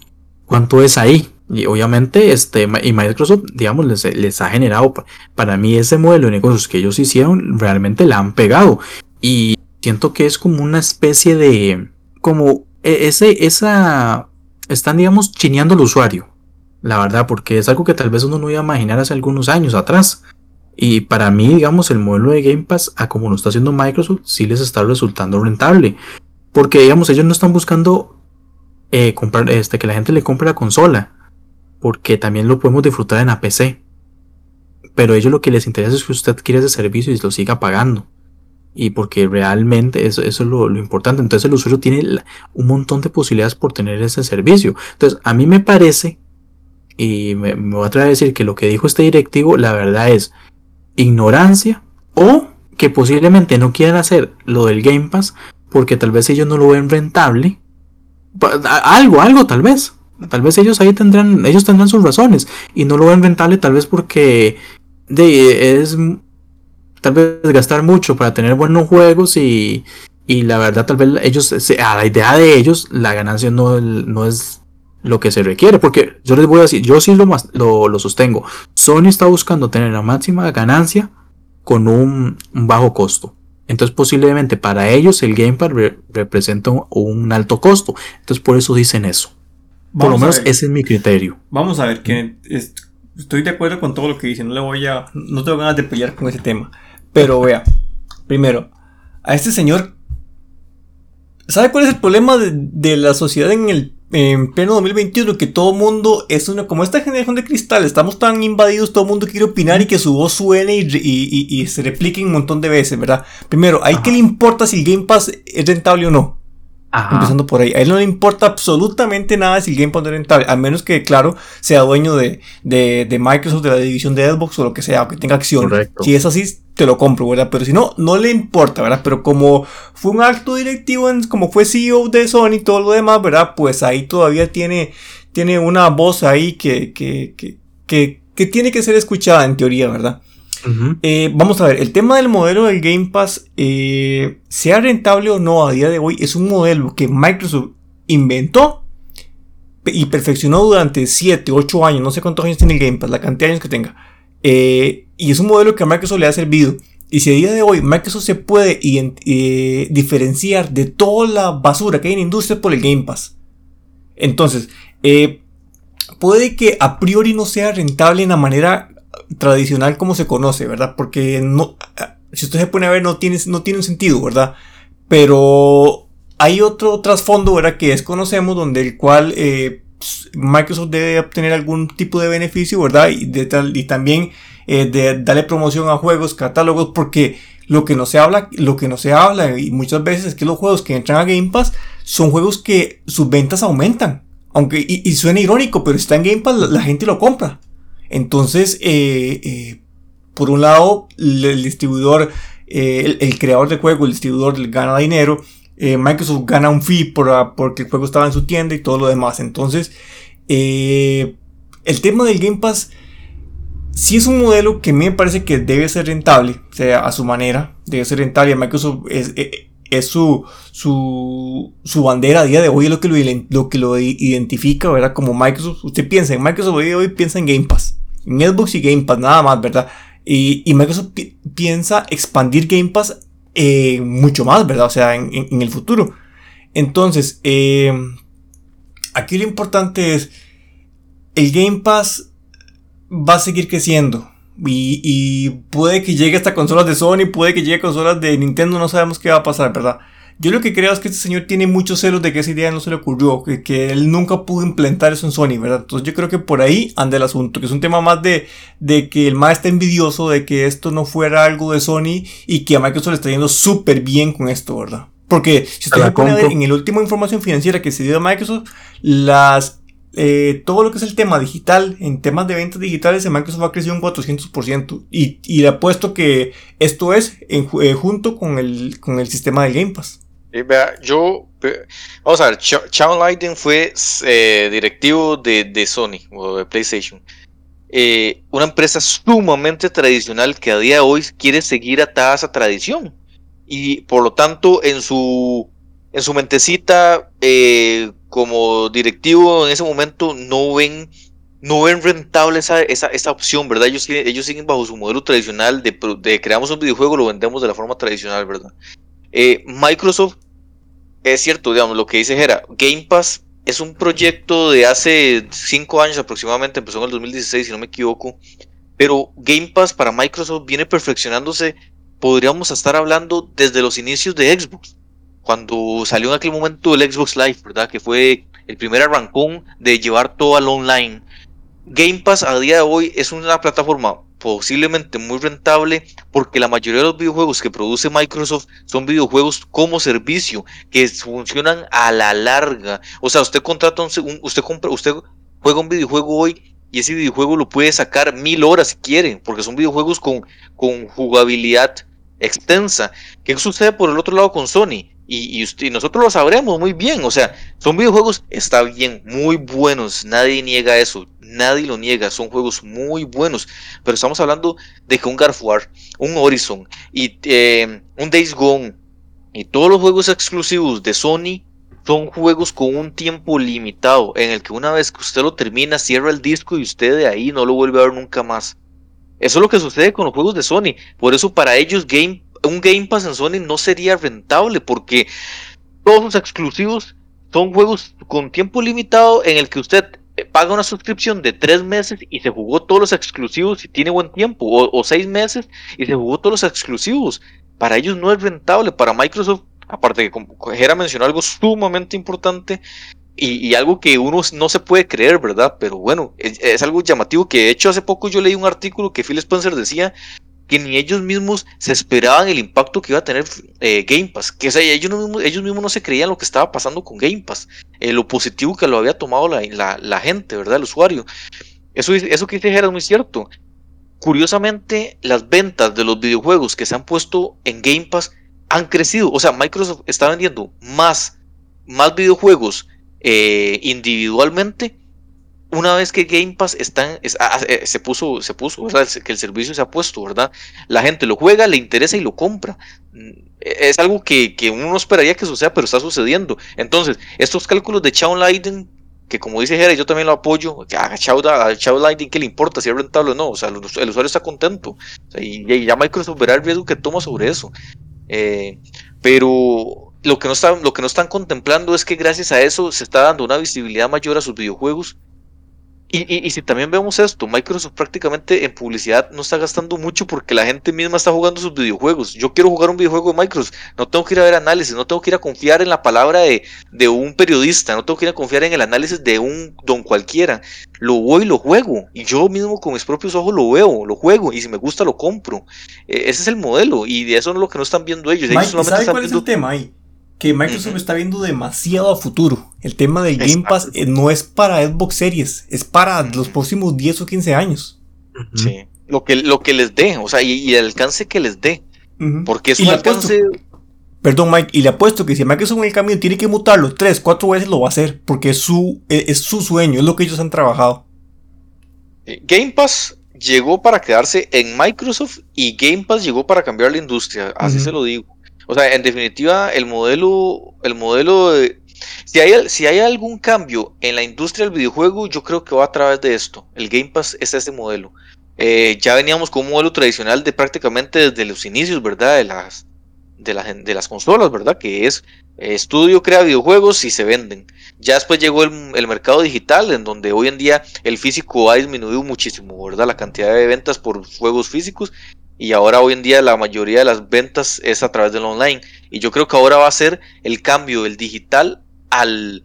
¿Cuánto es ahí? Y obviamente, este, y Microsoft, digamos, les, les, ha generado, para mí ese modelo de negocios que ellos hicieron, realmente la han pegado. Y siento que es como una especie de, como e, ese, esa, están, digamos, chineando al usuario. La verdad, porque es algo que tal vez uno no iba a imaginar hace algunos años atrás. Y para mí, digamos, el modelo de Game Pass, a como lo está haciendo Microsoft, sí les está resultando rentable. Porque, digamos, ellos no están buscando eh, comprar, este, que la gente le compre la consola porque también lo podemos disfrutar en la PC. Pero a ellos lo que les interesa es que usted quiera ese servicio y lo siga pagando. Y porque realmente eso, es lo, importante. Entonces el usuario tiene un montón de posibilidades por tener ese servicio. Entonces a mí me parece, y me, voy a traer a decir que lo que dijo este directivo, la verdad es ignorancia o que posiblemente no quieran hacer lo del Game Pass porque tal vez ellos no lo ven rentable. Algo, algo tal vez. Tal vez ellos ahí tendrán, ellos tendrán sus razones y no lo ven rentable tal vez porque es tal vez gastar mucho para tener buenos juegos y, y la verdad tal vez ellos, a la idea de ellos, la ganancia no, no es lo que se requiere, porque yo les voy a decir, yo sí lo, más, lo, lo sostengo, Sony está buscando tener la máxima ganancia con un, bajo costo. Entonces posiblemente para ellos el Game Pass representa un alto costo. Entonces por eso dicen eso. Por lo menos ese es mi criterio. Vamos a ver, que estoy de acuerdo con todo lo que dice, no le voy a, no tengo ganas de pelear con ese tema. Pero vea, primero, a este señor, ¿sabe cuál es el problema de, la sociedad en el en pleno 2021? Que todo mundo es una, como esta generación de cristal, estamos tan invadidos, todo el mundo quiere opinar y que su voz suene y, se replique un montón de veces, ¿verdad? Primero, ¿hay que le importa si el Game Pass es rentable o no? Empezando por ahí. A él no le importa absolutamente nada si el Game Pass es rentable. A menos que, claro, sea dueño de, de, Microsoft, de la división de Xbox o lo que sea, o que tenga acción. Si es así, te lo compro, ¿verdad? Pero si no, no le importa, ¿verdad? Pero como fue un acto directivo, como fue CEO de Sony y todo lo demás, ¿verdad? Pues ahí todavía tiene, tiene una voz ahí que, que, que, que, que tiene que ser escuchada en teoría, ¿verdad? Eh, vamos a ver, el tema del modelo del Game Pass, eh, sea rentable o no a día de hoy, es un modelo que Microsoft inventó y perfeccionó durante 7, 8 años, no sé cuántos años tiene el Game Pass, la cantidad de años que tenga. Eh, y es un modelo que a Microsoft le ha servido. Y si a día de hoy Microsoft se puede diferenciar de toda la basura que hay en la industria por el Game Pass. Entonces, puede que a priori no sea rentable en la manera tradicional como se conoce, ¿verdad? Porque no, si usted se pone a ver, no tiene, no tiene un sentido, ¿verdad? Pero hay otro trasfondo, ¿verdad? Que desconocemos, donde el cual eh, Microsoft debe obtener algún tipo de beneficio, ¿verdad? Y, de y también eh, de darle promoción a juegos, catálogos, porque lo que no se habla, lo que no se habla, y muchas veces es que los juegos que entran a Game Pass son juegos que sus ventas aumentan. Aunque, y, suena irónico, pero está en Game Pass, la, gente lo compra. Entonces, eh, eh, por un lado, el, distribuidor, eh, el, creador del juego, el distribuidor gana dinero. Microsoft gana un fee por, porque el juego estaba en su tienda y todo lo demás. Entonces, el tema del Game Pass sí es un modelo que a mí me parece que debe ser rentable, o sea, a su manera, debe ser rentable. Microsoft es, es su, su, su, bandera a día de hoy, es lo que lo, lo, que lo identifica, ¿verdad? Como Microsoft. Usted piensa en Microsoft hoy, hoy piensa en Game Pass. En y Game Pass, nada más, ¿verdad? Y, y Microsoft piensa expandir Game Pass eh, mucho más, ¿verdad? O sea, en, el futuro. Entonces, eh, aquí lo importante es, el Game Pass va a seguir creciendo. Y, puede que llegue hasta consolas de Sony, puede que llegue a consolas de Nintendo, no sabemos qué va a pasar, ¿verdad? Yo lo que creo es que este señor tiene muchos celos de que esa idea no se le ocurrió, que, que, él nunca pudo implementar eso en Sony, ¿verdad? Entonces yo creo que por ahí anda el asunto, que es un tema más de, de que el más está envidioso de que esto no fuera algo de Sony y que a Microsoft le está yendo súper bien con esto, ¿verdad? Porque si usted se pone a ver en el último información financiera que se dio a Microsoft, las eh, todo lo que es el tema digital, en temas de ventas digitales, en Microsoft ha crecido un 400%. Y, y le apuesto que esto es en, eh, junto con el, con el sistema de Game Pass. Yo, vamos a ver, Sean Leiden fue eh, directivo de, de, Sony o de PlayStation. una empresa sumamente tradicional que a día de hoy quiere seguir atada a esa tradición. Y por lo tanto, en su, en su mentecita, eh, como directivo en ese momento no ven no ven rentable esa, esa, esa opción, ¿verdad? Ellos, ellos siguen bajo su modelo tradicional de, de, creamos un videojuego, lo vendemos de la forma tradicional, ¿verdad? Eh, Microsoft, es cierto, digamos, lo que dice Jera, Game Pass es un proyecto de hace cinco años aproximadamente, empezó en el 2016, si no me equivoco, pero Game Pass para Microsoft viene perfeccionándose, podríamos estar hablando desde los inicios de Xbox cuando salió en aquel momento el Xbox Live, ¿verdad? Que fue el primer arrancón de llevar todo al online. Game Pass a día de hoy es una plataforma posiblemente muy rentable porque la mayoría de los videojuegos que produce Microsoft son videojuegos como servicio que funcionan a la larga. O sea, usted contrata un, usted compra, usted juega un videojuego hoy y ese videojuego lo puede sacar mil horas si quiere, porque son videojuegos con, con jugabilidad extensa. ¿Qué sucede por el otro lado con Sony? Y, usted, nosotros lo sabremos muy bien. O sea, son videojuegos, está bien, muy buenos. Nadie niega eso. Nadie lo niega. Son juegos muy buenos. Pero estamos hablando de que un Garfuar, un Horizon y eh, un Days Gone y todos los juegos exclusivos de Sony son juegos con un tiempo limitado. En el que una vez que usted lo termina, cierra el disco y usted de ahí no lo vuelve a ver nunca más. Eso es lo que sucede con los juegos de Sony. Por eso para ellos Game un Game Pass en Sony no sería rentable porque todos los exclusivos son juegos con tiempo limitado en el que usted eh, paga una suscripción de tres meses y se jugó todos los exclusivos y tiene buen tiempo, o, seis meses y se jugó todos los exclusivos. Para ellos no es rentable, para Microsoft, aparte de como Jera mencionó algo sumamente importante y, algo que uno no se puede creer, ¿verdad? Pero bueno, es, es, algo llamativo que de hecho hace poco yo leí un artículo que Phil Spencer decía que ni ellos mismos se esperaban el impacto que iba a tener eh, Game Pass. Que ellos, mismos, ellos mismos no se creían lo que estaba pasando con Game Pass, eh, lo positivo que lo había tomado la, gente, ¿verdad? El usuario. Eso, eso que dice Gerard es muy cierto. Curiosamente, las ventas de los videojuegos que se han puesto en Game Pass han crecido. O sea, Microsoft está vendiendo más, más videojuegos eh, individualmente una vez que Game Pass está, ah, ah, eh, se puso, se puso, que el servicio se ha puesto, ¿verdad? La gente lo juega, le interesa y lo compra. Mm, es algo que, uno no esperaría que suceda, pero está sucediendo. Entonces, estos cálculos de Shawn Leiden que como dice Jera, yo también lo apoyo, que haga Chao Lightning, ¿qué le importa si es rentable o no? O sea, el, usuario está contento. y, ya Microsoft verá el riesgo que toma sobre eso. Eh, pero lo que, no está, lo que no están contemplando es que gracias a eso se está dando una visibilidad mayor a sus videojuegos y, si también vemos esto, Microsoft prácticamente en publicidad no está gastando mucho porque la gente misma está jugando sus videojuegos. Yo quiero jugar un videojuego de Microsoft, no tengo que ir a ver análisis, no tengo que ir a confiar en la palabra de, de un periodista, no tengo que ir a confiar en el análisis de un don cualquiera. Lo voy y lo juego. Y yo mismo con mis propios ojos lo veo, lo juego. Y si me gusta, lo compro. E, ese es el modelo. Y de eso es lo que no están viendo ellos. ellos solamente cuál es el tema ahí? Que Microsoft está viendo demasiado a futuro. El tema del Game Pass eh, no es para Xbox Series, es para los próximos 10 o 15 años. Sí. Lo que, lo que les dé, o sea, y, el alcance que les dé. Porque es un alcance. perdón, Mike, y le apuesto que si Microsoft en el camino tiene que mutarlo 3, 4 veces, lo va a hacer. Porque es su, e, es su sueño, es lo que ellos han trabajado. Eh, Game Pass llegó para quedarse en Microsoft y Game Pass llegó para cambiar la industria, así se lo digo. O sea, en definitiva, el modelo, el modelo de, si hay, si hay algún cambio en la industria del videojuego, yo creo que va a través de esto. El Game Pass es ese modelo. Eh, ya veníamos con un modelo tradicional de prácticamente desde los inicios, ¿verdad? De las, de, de las consolas, ¿verdad? Que es eh, estudio crea videojuegos y se venden. Ya después llegó el, el, mercado digital, en donde hoy en día el físico ha disminuido muchísimo, ¿verdad? La cantidad de ventas por juegos físicos y ahora hoy en día la mayoría de las ventas es a través del online. Y yo creo que ahora va a ser el cambio del digital al,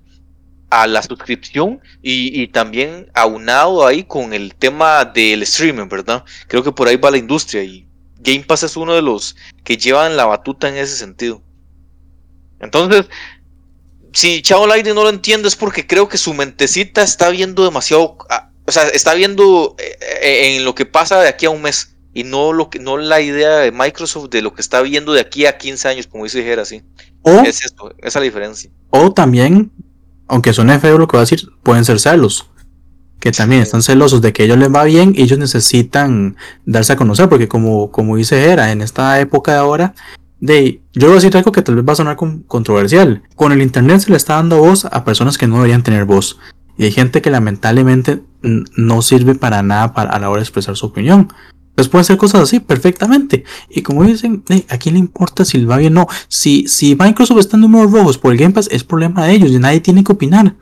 a la suscripción y, también aunado ahí con el tema del streaming, ¿verdad? Creo que por ahí va la industria y Game Pass es uno de los que llevan la batuta en ese sentido. Entonces, si Chao Lightning no lo entiende es porque creo que su mentecita está viendo demasiado, ah, o sea, está viendo eh, eh, en lo que pasa de aquí a un mes y no lo que no la idea de Microsoft de lo que está viendo de aquí a 15 años, como dice Jera, sí. O, es esto, esa es la diferencia. O también, aunque suene feo lo que va a decir, pueden ser celos. Que también están celosos de que a ellos les va bien y ellos necesitan darse a conocer, porque como, como dice Jera, en esta época de ahora, de, yo voy a decir algo que tal vez va a sonar controversial. Con el internet se le está dando voz a personas que no deberían tener voz. Y hay gente que lamentablemente no sirve para nada para, a la hora de expresar su opinión. Pues pueden ser cosas así perfectamente. Y como dicen, ¿a quién le importa si le va bien o no? Si, si Microsoft está en números rojos por el Game Pass, es problema de ellos y nadie tiene que opinar.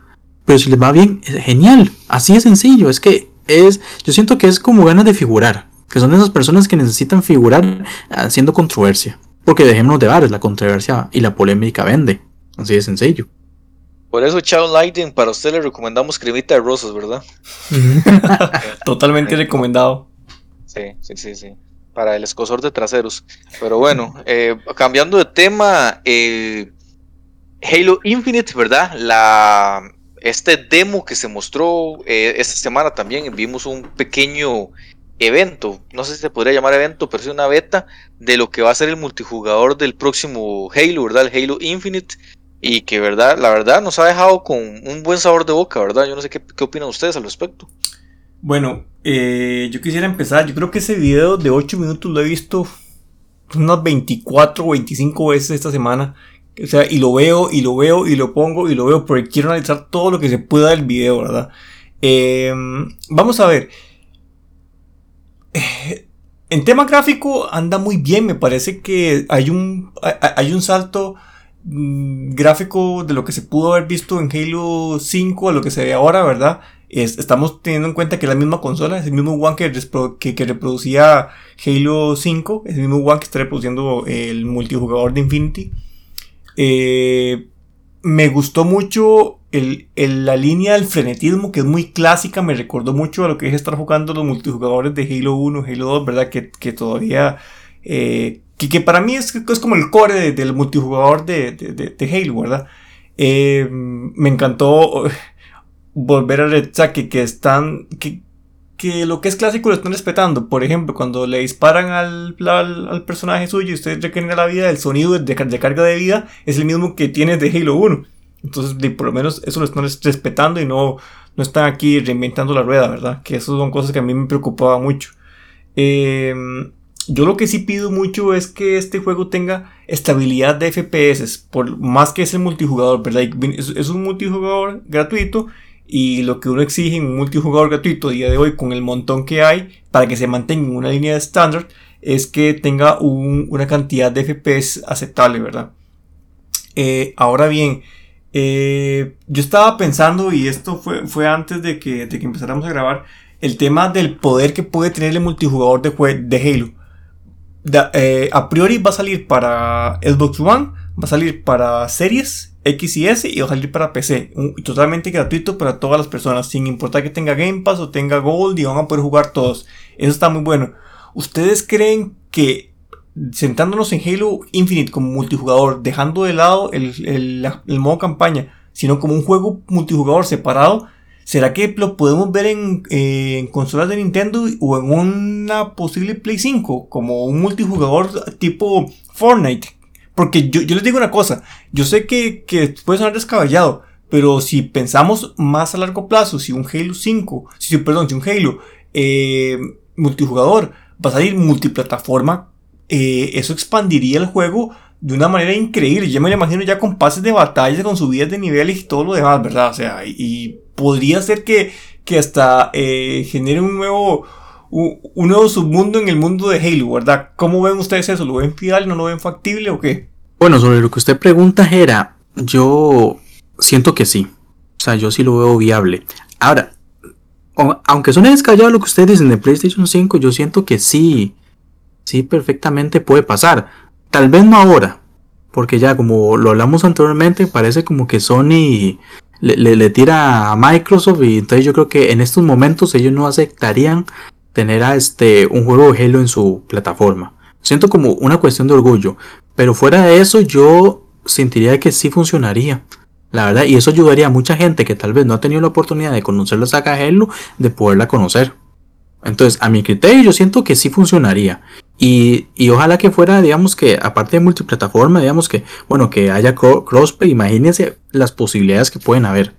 Pero si les va bien, es genial. Así de sencillo. Es que es, yo siento que es como ganas de figurar. Que son esas personas que necesitan figurar haciendo controversia. Porque dejémonos de bares, la controversia y la polémica vende. Así de sencillo. Por eso, Chao Lighting, para usted le recomendamos cremita de rosas, ¿verdad? Totalmente recomendado. Sí, sí, sí, sí. Para el escosor de traseros. Pero bueno, eh, cambiando de tema, eh, Halo Infinite, ¿verdad? La, este demo que se mostró eh, esta semana también, vimos un pequeño evento, no sé si se podría llamar evento, pero es una beta de lo que va a ser el multijugador del próximo Halo, ¿verdad? El Halo Infinite. Y que, ¿verdad? La verdad nos ha dejado con un buen sabor de boca, ¿verdad? Yo no sé qué, qué opinan ustedes al respecto. Bueno, eh, yo quisiera empezar. Yo creo que ese video de 8 minutos lo he visto unas 24 o 25 veces esta semana. O sea, y lo veo, y lo veo, y lo pongo, y lo veo, porque quiero analizar todo lo que se pueda del video, ¿verdad? Em, vamos a ver. Eh, en tema gráfico anda muy bien, me parece que hay un, hay un salto mm, gráfico de lo que se pudo haber visto en Halo 5 a lo que se ve ahora, ¿verdad? Estamos teniendo en cuenta que la misma consola es el mismo One que, que, reproducía Halo 5, es el mismo One que está reproduciendo el multijugador de Infinity. Eh, me gustó mucho la línea del frenetismo, que es muy clásica, me recordó mucho a lo que es estar jugando los multijugadores de Halo 1, Halo 2, ¿verdad? Que, todavía... Eh, que, para mí es, es como el core del multijugador de, de, Halo, ¿verdad? Eh, me encantó volver a o que, están que, que lo que es clásico lo están respetando. Por ejemplo, cuando le disparan al, al, personaje suyo y usted regenera la vida, el sonido de, de, carga de vida es el mismo que tiene de Halo 1. Entonces, por lo menos eso lo están respetando y no, no están aquí reinventando la rueda, ¿verdad? Que eso son cosas que a mí me preocupaba mucho. Em, yo lo que sí pido mucho es que este juego tenga estabilidad de FPS, por más que es el multijugador, ¿verdad? Es un multijugador gratuito y lo que uno exige en un multijugador gratuito a día de hoy con el montón que hay para que se mantenga en una línea de estándar es que tenga una cantidad de FPS aceptable, ¿verdad? Eh, ahora bien, eh, yo estaba pensando, y esto fue, antes de que, de que empezáramos a grabar, el tema del poder que puede tener el multijugador de, de Halo. Eh, a priori va a salir para Xbox One, va a salir para series X y S y va a salir para PC. totalmente gratuito para todas las personas, sin importar que tenga Game Pass o tenga Gold y van a poder jugar todos. Eso está muy bueno. ¿Ustedes creen que sentándonos en Halo Infinite como multijugador, dejando de lado el, modo campaña, sino como un juego multijugador separado, ¿será que lo podemos ver en, consolas de Nintendo o en una posible Play 5 como un multijugador tipo Fortnite? Porque yo, les digo una cosa, yo sé que, puede sonar descabellado, pero si pensamos más a largo plazo, si un Halo 5, si, perdón, si un Halo eh, multijugador va a salir multiplataforma, eh, eso expandiría el juego de una manera increíble. Yo me lo imagino ya con pases de batalla, con subidas de niveles y todo lo demás, ¿verdad? O sea, y, podría ser que, que hasta eh, genere un nuevo, un, nuevo submundo en el mundo de Halo, ¿verdad? ¿Cómo ven ustedes eso? ¿Lo ven fiable, no lo ven factible o qué? Bueno, sobre lo que usted pregunta, Jera, yo siento que sí. O sea, yo sí lo veo viable. Ahora, aunque suene descallado lo que ustedes dicen de PlayStation 5, yo siento que sí, sí perfectamente puede pasar. Tal vez no ahora, porque ya como lo hablamos anteriormente, parece como que Sony le, tira a Microsoft y entonces yo creo que en estos momentos ellos no aceptarían tener a este un juego de Halo en su plataforma. Siento como una cuestión de orgullo, pero fuera de eso yo sentiría que sí funcionaría. La verdad, y eso ayudaría a mucha gente que tal vez no ha tenido la oportunidad de conocer la saga Halo, de poderla conocer. Entonces, a mi criterio, yo siento que sí funcionaría. Y, y, ojalá que fuera, digamos que, aparte de multiplataforma, digamos que, bueno, que haya crossplay, imagínense las posibilidades que pueden haber.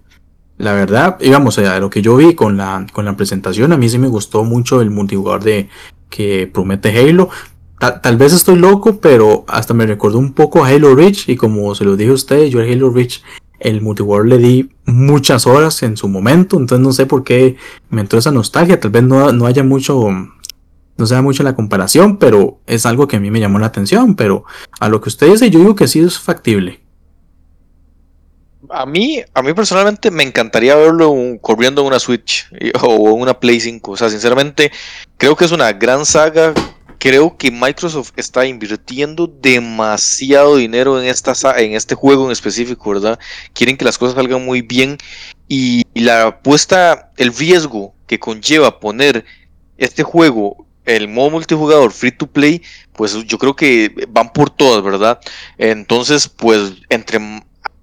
La verdad, digamos, a lo que yo vi con la, con la presentación, a mí sí me gustó mucho el multijugador de que promete Halo. Tal, vez estoy loco, pero hasta me recordó un poco a Halo Reach. Y como se lo dije a ustedes, yo a Halo Reach el multijugador le di muchas horas en su momento, entonces no sé por qué me entró esa nostalgia, tal vez no, no haya mucho, no sea mucho la comparación, pero es algo que a mí me llamó la atención, pero a lo que usted dice yo digo que sí es factible. A mí, a mí personalmente me encantaría verlo corriendo en una Switch o en una Play 5. O sea, sinceramente, creo que es una gran saga creo que Microsoft está invirtiendo demasiado dinero en, esta, en este juego en específico, ¿verdad? Quieren que las cosas salgan muy bien y la apuesta, el riesgo que conlleva poner este juego, el modo multijugador free to play, pues yo creo que van por todas, ¿verdad? Entonces, pues entre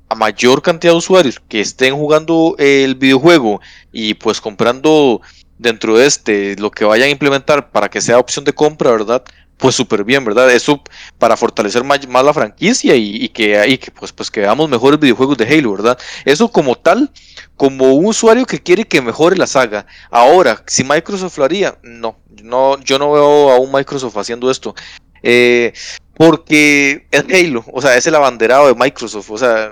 a mayor cantidad de usuarios que estén jugando el videojuego y pues comprando dentro de este lo que vayan a implementar para que sea opción de compra, ¿verdad? Pues súper bien, ¿verdad? Eso para fortalecer más, la franquicia y, que, que pues, pues que veamos mejores videojuegos de Halo, ¿verdad? Eso como tal, como un usuario que quiere que mejore la saga. Ahora, si Microsoft lo haría, no, no yo no veo a un Microsoft haciendo esto. Eh, porque es Halo, o sea, es el abanderado de Microsoft, o sea,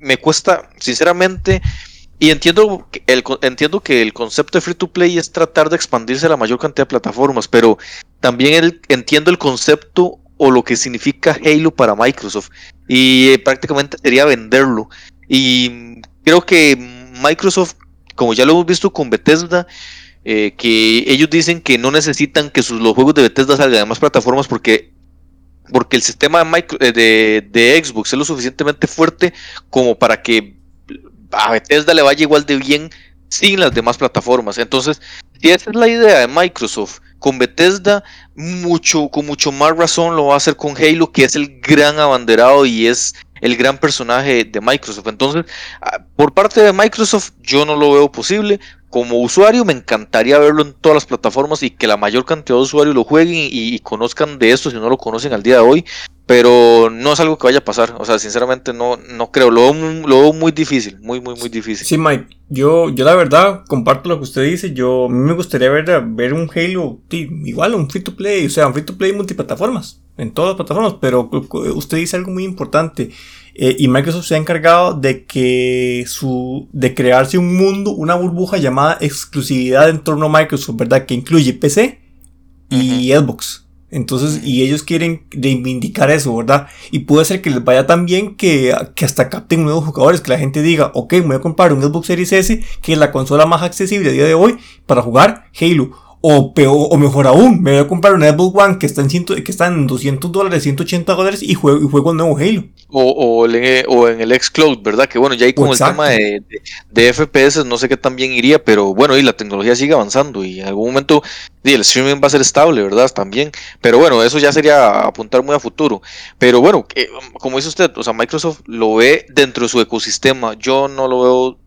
me cuesta, sinceramente, y entiendo que, el, entiendo que el concepto de free to play es tratar de expandirse a la mayor cantidad de plataformas, pero también entiendo el concepto o lo que significa Halo para Microsoft. Y eh, prácticamente sería venderlo. Y creo que Microsoft, como ya lo hemos visto con Bethesda, eh, que ellos dicen que no necesitan que sus, los juegos de Bethesda salgan a más plataformas porque porque el sistema de, eh, de, de Xbox es lo suficientemente fuerte como para que a Bethesda le vaya igual de bien sin las demás plataformas. Entonces, si esa es la idea de Microsoft con Bethesda, mucho, con mucho más razón lo va a hacer con Halo, que es el gran abanderado y es el gran personaje de Microsoft. Entonces, ah, por parte de Microsoft, yo no lo veo posible. Como usuario, me encantaría verlo en todas las plataformas y que la mayor cantidad de usuarios lo jueguen y, conozcan de esto si no lo conocen al día de hoy pero no es algo que vaya a pasar. O sea, sinceramente no, no creo. Lo veo, muy difícil, muy, muy, muy difícil. Sí, Mike, yo, yo la verdad comparto lo que usted dice. Yo, a mí me gustaría ver, ver un Halo igual, un free to play, o sea, un free to play multiplataformas. en todas las plataformas, pero usted dice algo muy importante. Eh, y Microsoft se ha encargado de que su, de crearse un mundo, una burbuja llamada exclusividad en torno a Microsoft, ¿verdad? Que incluye PC y Xbox. Entonces, y ellos quieren reivindicar eso, ¿verdad? Y puede ser que les vaya tan bien que, que hasta capten nuevos jugadores, que la gente diga, ok, me voy a comprar un Xbox Series S, que es la consola más accesible a día de hoy, para jugar Halo o, peor, o mejor aún, me voy a comprar un Xbox One que está en, ciento, que está en 200 dólares, 180 dólares y juego, y juego el nuevo Halo. O, o, o, en el Xcloud, ¿verdad? Que bueno, ya hay con el tema de, de, FPS, no sé qué tan bien iría, pero bueno, y la tecnología sigue avanzando y en algún momento y el streaming va a ser estable, ¿verdad? También. Pero bueno, eso ya sería apuntar muy a futuro. Pero bueno, como dice usted, o sea, Microsoft lo ve dentro de su ecosistema. Yo no lo veo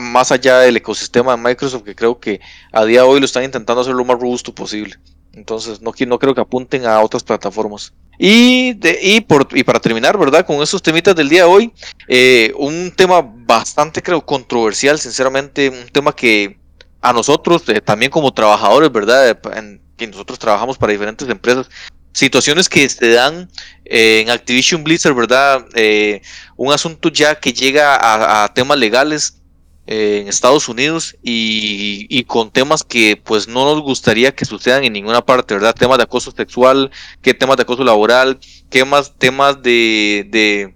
más allá del ecosistema de Microsoft, que creo que a día de hoy lo están intentando hacer lo más robusto posible. Entonces, no, no creo que apunten a otras plataformas. Y, de, y, por, y para terminar, ¿verdad? Con esos temitas del día de hoy, eh, un tema bastante, creo, controversial, sinceramente, un tema que a nosotros, eh, también como trabajadores, ¿verdad? En, que nosotros trabajamos para diferentes empresas, situaciones que se dan eh, en Activision Blizzard, ¿verdad? un asunto ya que llega a temas legales en Estados Unidos y, con temas que pues no nos gustaría que sucedan en ninguna parte, ¿verdad? Temas de acoso sexual, qué temas de acoso laboral, qué más temas de, de,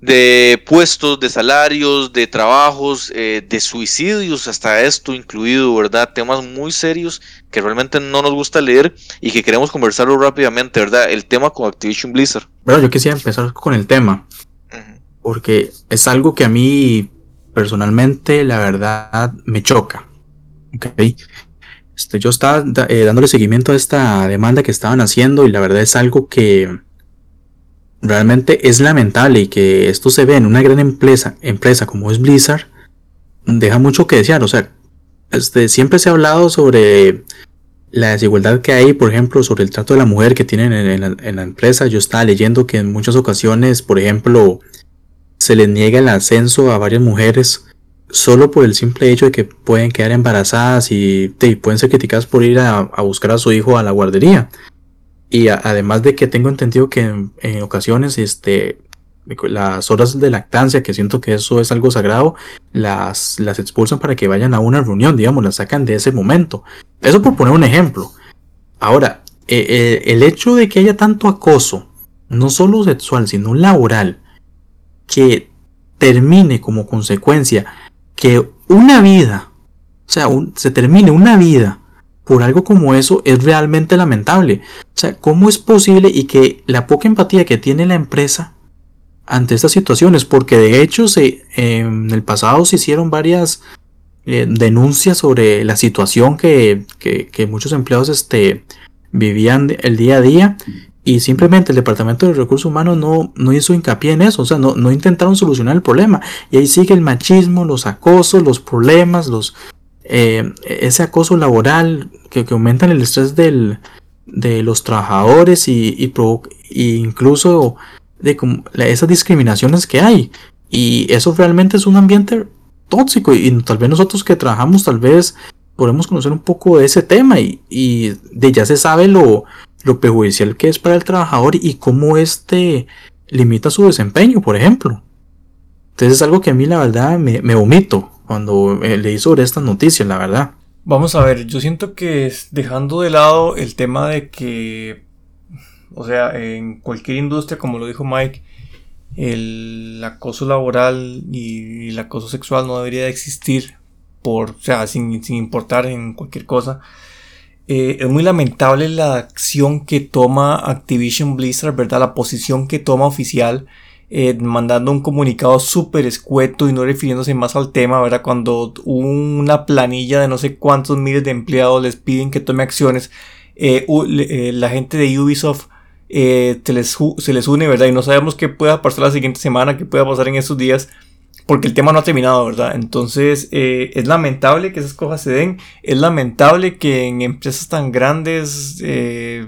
de puestos, de salarios, de trabajos, eh, de suicidios, hasta esto incluido, ¿verdad? Temas muy serios que realmente no nos gusta leer y que queremos conversarlo rápidamente, ¿verdad? El tema con Activision Blizzard. Bueno, yo quisiera empezar con el tema, porque es algo que a mí personalmente, la verdad, me choca. Okay. Este, yo estaba eh, dándole seguimiento a esta demanda que estaban haciendo y la verdad es algo que realmente es lamentable y que esto se ve en una gran empresa, empresa como es Blizzard, deja mucho que desear. O sea, este, siempre se ha hablado sobre la desigualdad que hay, por ejemplo, sobre el trato de la mujer que tienen en la empresa. Yo estaba leyendo que en muchas ocasiones, por ejemplo, se les niega el ascenso a varias mujeres solo por el simple hecho de que pueden quedar embarazadas y, pueden ser criticadas por ir a, buscar a su hijo a la guardería. Y además de que tengo entendido que en, ocasiones este, las horas de lactancia, que siento que eso es algo sagrado, las, las expulsan para que vayan a una reunión, digamos, las sacan de ese momento. Eso por poner un ejemplo. Ahora, eh, eh, el hecho de que haya tanto acoso, no solo sexual, sino laboral, que termine como consecuencia que una vida, o sea, se termine una vida por algo como eso es realmente lamentable. O sea, ¿cómo es posible y que la poca empatía que tiene la empresa ante estas situaciones? Porque de hecho se, en el pasado se hicieron varias eh, denuncias sobre la situación que, que, muchos empleados este, vivían el día a día y simplemente el Departamento de Recursos Humanos no, no hizo hincapié en eso, o sea, no, no intentaron solucionar el problema. Y ahí sigue el machismo, los acosos, los problemas, los, eh, ese acoso laboral que, que aumentan el estrés del, de los trabajadores y, y, incluso de esas discriminaciones que hay. Y eso realmente es un ambiente tóxico y, tal vez nosotros que trabajamos tal vez podemos conocer un poco de ese tema y, y de ya se sabe lo, lo perjudicial que es para el trabajador y cómo este limita su desempeño, por ejemplo. Entonces es algo que a mí la verdad me, me omito cuando eh, leí sobre estas noticias, la verdad. Vamos a ver, yo siento que dejando de lado el tema de que, o sea, en cualquier industria, como lo dijo Mike, el acoso laboral y el acoso sexual no debería de existir por, o sea, sin, sin importar en cualquier cosa. Eh, es muy lamentable la acción que toma Activision Blizzard, ¿verdad? La posición que toma oficial, eh, mandando un comunicado súper escueto y no refiriéndose más al tema, ¿verdad? Cuando una planilla de no sé cuántos miles de empleados les piden que tome acciones, eh, la gente de Ubisoft se les, se, les, une, ¿verdad? Y no sabemos qué pueda pasar la siguiente semana, qué pueda pasar en estos días porque el tema no ha terminado, ¿verdad? Entonces eh, es lamentable que esas cosas se den, es lamentable que en empresas tan grandes eh,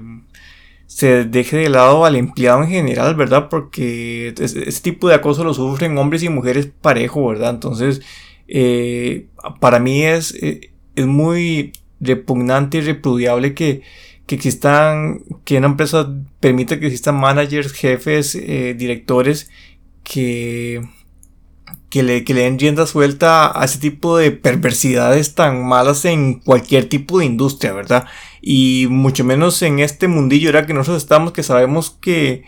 se deje de lado al empleado en general, ¿verdad? Porque ese tipo de acoso lo sufren hombres y mujeres parejo, ¿verdad? Entonces, eh, para mí es, es muy repugnante y repudiable que, que existan, que una empresa permita que existan managers, jefes, eh, directores que, que, le, que le den rienda suelta a ese tipo de perversidades tan malas en cualquier tipo de industria, ¿verdad? Y mucho menos en este mundillo, era que nosotros estamos, que sabemos que,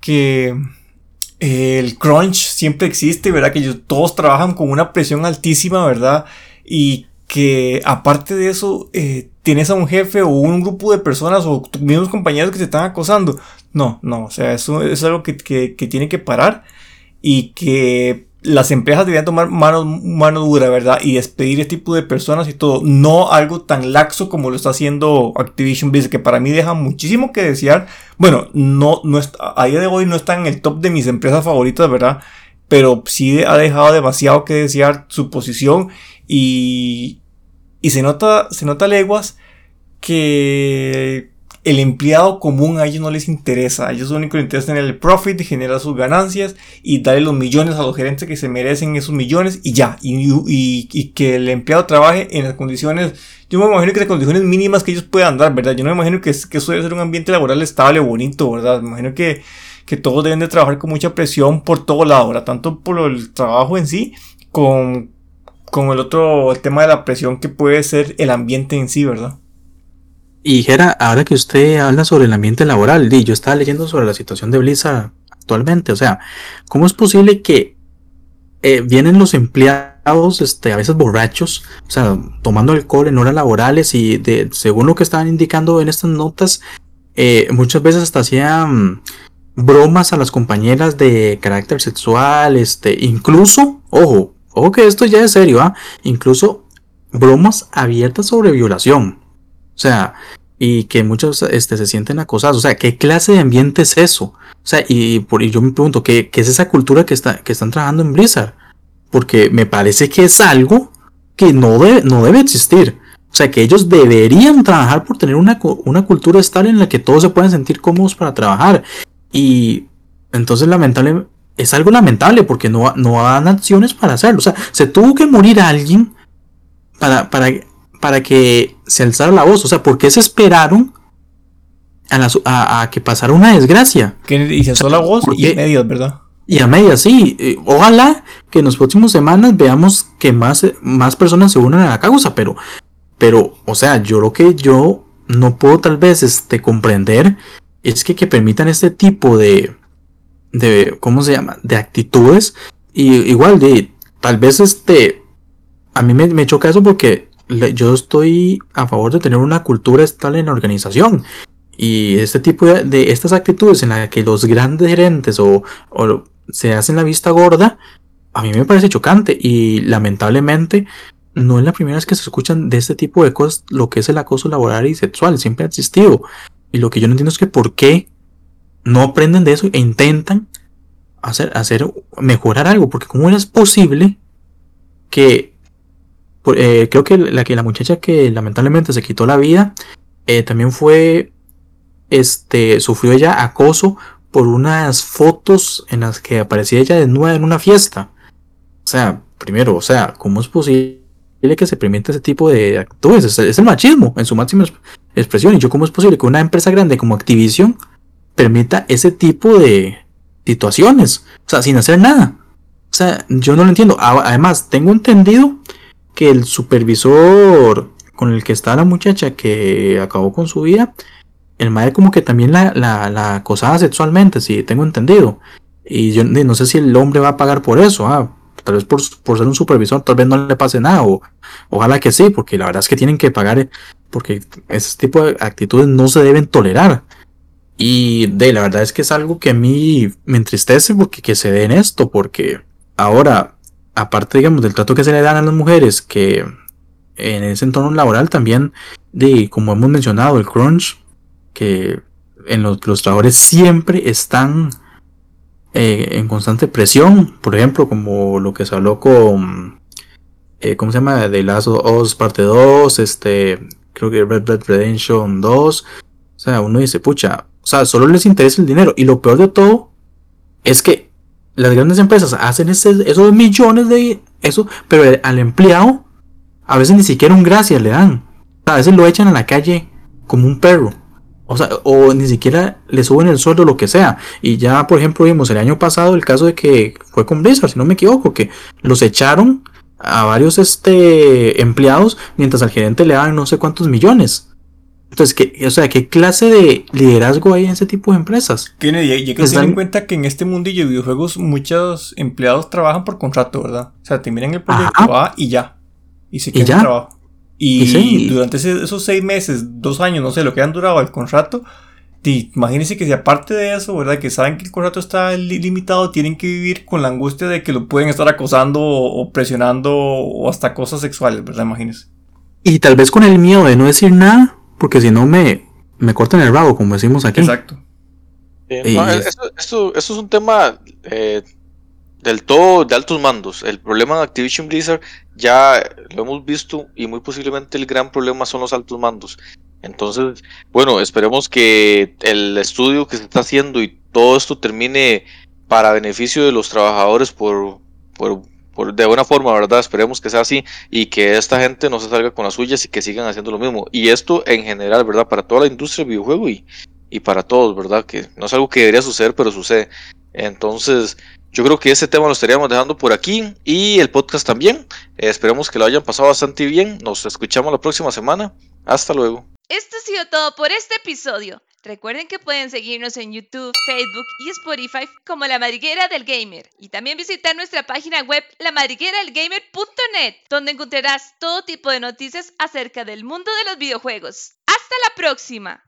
que eh, el crunch siempre existe, ¿verdad? Que ellos todos trabajan con una presión altísima, ¿verdad? Y que aparte de eso, eh, tienes a un jefe o un grupo de personas o tus mismos compañeros que te están acosando. No, no, o sea, eso es algo que, que, que tiene que parar y que las empresas deberían tomar mano, mano dura, ¿verdad? Y despedir este tipo de personas y todo. No algo tan laxo como lo está haciendo Activision Blizzard, que para mí deja muchísimo que desear. Bueno, no, no está, a día de hoy no está en el top de mis empresas favoritas, ¿verdad? Pero sí ha dejado demasiado que desear su posición y, y se nota, se nota leguas que el empleado común a ellos no les interesa. A ellos lo único que les interesa es tener el profit, generar sus ganancias y darle los millones a los gerentes que se merecen esos millones y ya. Y, que el empleado trabaje en las condiciones, yo me imagino que las condiciones mínimas que ellos puedan dar, ¿verdad? Yo no me imagino que, que eso debe ser un ambiente laboral estable, bonito, ¿verdad? Me imagino que, que todos deben de trabajar con mucha presión por todo lado, ¿verdad? Tanto por el trabajo en sí, con, con el otro el tema de la presión que puede ser el ambiente en sí, ¿verdad? Y Jera, ahora que usted habla sobre el ambiente laboral, yo estaba leyendo sobre la situación de Blizzard actualmente, o sea, ¿cómo es posible que eh, vienen los empleados, este, a veces borrachos, o sea, tomando alcohol en horas laborales y de, según lo que estaban indicando en estas notas, eh, muchas veces hasta hacían bromas a las compañeras de carácter sexual, este, incluso, ojo, ojo que esto ya es serio, ¿ah? Incluso bromas abiertas sobre violación. O sea, y que muchos este, se sienten acosados. O sea, ¿qué clase de ambiente es eso? O sea, y, por, yo me pregunto, ¿qué, ¿qué, es esa cultura que, está, que están trabajando en Blizzard? Porque me parece que es algo que no debe, no debe existir. O sea, que ellos deberían trabajar por tener una, una cultura estable en la que todos se puedan sentir cómodos para trabajar. Y entonces, lamentable, es algo lamentable porque no, no dan acciones para hacerlo. O sea, se tuvo que morir alguien para, para para que se alzara la voz. O sea, ¿por qué se esperaron a, que pasara una desgracia? y se alzó la voz y a medias, ¿verdad? Y a medias, sí. Eh, ojalá que en las próximas semanas veamos que más, más personas se unan a la causa, pero, pero, o sea, yo lo que yo no puedo tal vez este, comprender es que, que permitan este tipo de, de, ¿cómo se llama? De actitudes. Y igual de, tal vez este, a mí me, me choca eso porque yo estoy a favor de tener una cultura estable en la organización. Y este tipo de, estas actitudes en las que los grandes gerentes o, se hacen la vista gorda, a mí me parece chocante. Y lamentablemente no es la primera vez que se escuchan de este tipo de cosas lo que es el acoso laboral y sexual. Siempre ha existido. Y lo que yo no entiendo es que por qué no aprenden de eso e intentan hacer, hacer mejorar algo. Porque cómo es posible que eh, creo que la, que la muchacha que lamentablemente se quitó la vida eh, también fue, este, sufrió ella acoso por unas fotos en las que aparecía ella desnuda en una fiesta. O sea, primero, o sea, ¿cómo es posible que se permita ese tipo de actitudes? Es, el machismo en su máxima expresión. Y yo, ¿cómo es posible que una empresa grande como Activision permita ese tipo de situaciones? O sea, sin hacer nada. O sea, yo no lo entiendo. Además, tengo entendido que el supervisor con el que está la muchacha que acabó con su vida, el madre como que también la, la, acosaba sexualmente, si tengo entendido. Y yo no sé si el hombre va a pagar por eso, ah, tal vez por, ser un supervisor, tal vez no le pase nada, o ojalá que sí, porque la verdad es que tienen que pagar, porque ese tipo de actitudes no se deben tolerar. Y de la verdad es que es algo que a mí me entristece porque que se den esto, porque ahora aparte, digamos, del trato que se le dan a las mujeres, que en ese entorno laboral también, de, como hemos mencionado, el crunch, que en los, los trabajadores siempre están eh, en constante presión, por ejemplo, como lo que se habló con, eh, ¿cómo se llama? De Last of parte 2, este, creo que Red Dead Redemption 2, o sea, uno dice, pucha, o sea, solo les interesa el dinero, y lo peor de todo es que las grandes empresas hacen esos millones de eso, pero al empleado a veces ni siquiera un gracias le dan. A veces lo echan a la calle como un perro. O sea, o ni siquiera le suben el sueldo, lo que sea. Y ya, por ejemplo, vimos el año pasado el caso de que fue con Blizzard, si no me equivoco, que los echaron a varios este, empleados mientras al gerente le daban no sé cuántos millones. Entonces, ¿qué, o sea, ¿qué clase de liderazgo hay en ese tipo de empresas? Tiene, y hay que tener en cuenta que en este mundillo de videojuegos muchos empleados trabajan por contrato, ¿verdad? O sea, terminan el proyecto A y ya. Y se quedan trabajo. Y, durante esos seis meses, dos años, no sé, lo que han durado el contrato, imagínense que si aparte de eso, ¿verdad? Que saben que el contrato está limitado, tienen que vivir con la angustia de que lo pueden estar acosando o, presionando o hasta cosas sexuales, ¿verdad? Imagínense. Y tal vez con el miedo de no decir nada, porque si no me, me cortan el rabo, como decimos aquí. Exacto. eso, es un tema eh, del todo de altos mandos. El problema de Activision Blizzard ya lo hemos visto y muy posiblemente el gran problema son los altos mandos. Entonces, bueno, esperemos que el estudio que se está haciendo y todo esto termine para beneficio de los trabajadores por, por, de buena forma, ¿verdad? Esperemos que sea así y que esta gente no se salga con las suyas y que sigan haciendo lo mismo. Y esto en general, ¿verdad? Para toda la industria del videojuego y, y para todos, ¿verdad? Que no es algo que debería suceder, pero sucede. Entonces, yo creo que ese tema lo estaríamos dejando por aquí y el podcast también. Esperemos que lo hayan pasado bastante bien. Nos escuchamos la próxima semana. Hasta luego. Esto ha sido todo por este episodio. Recuerden que pueden seguirnos en YouTube, Facebook y Spotify como La Madriguera del Gamer y también visitar nuestra página web lamadrigueradelgamer.net donde encontrarás todo tipo de noticias acerca del mundo de los videojuegos. ¡Hasta la próxima!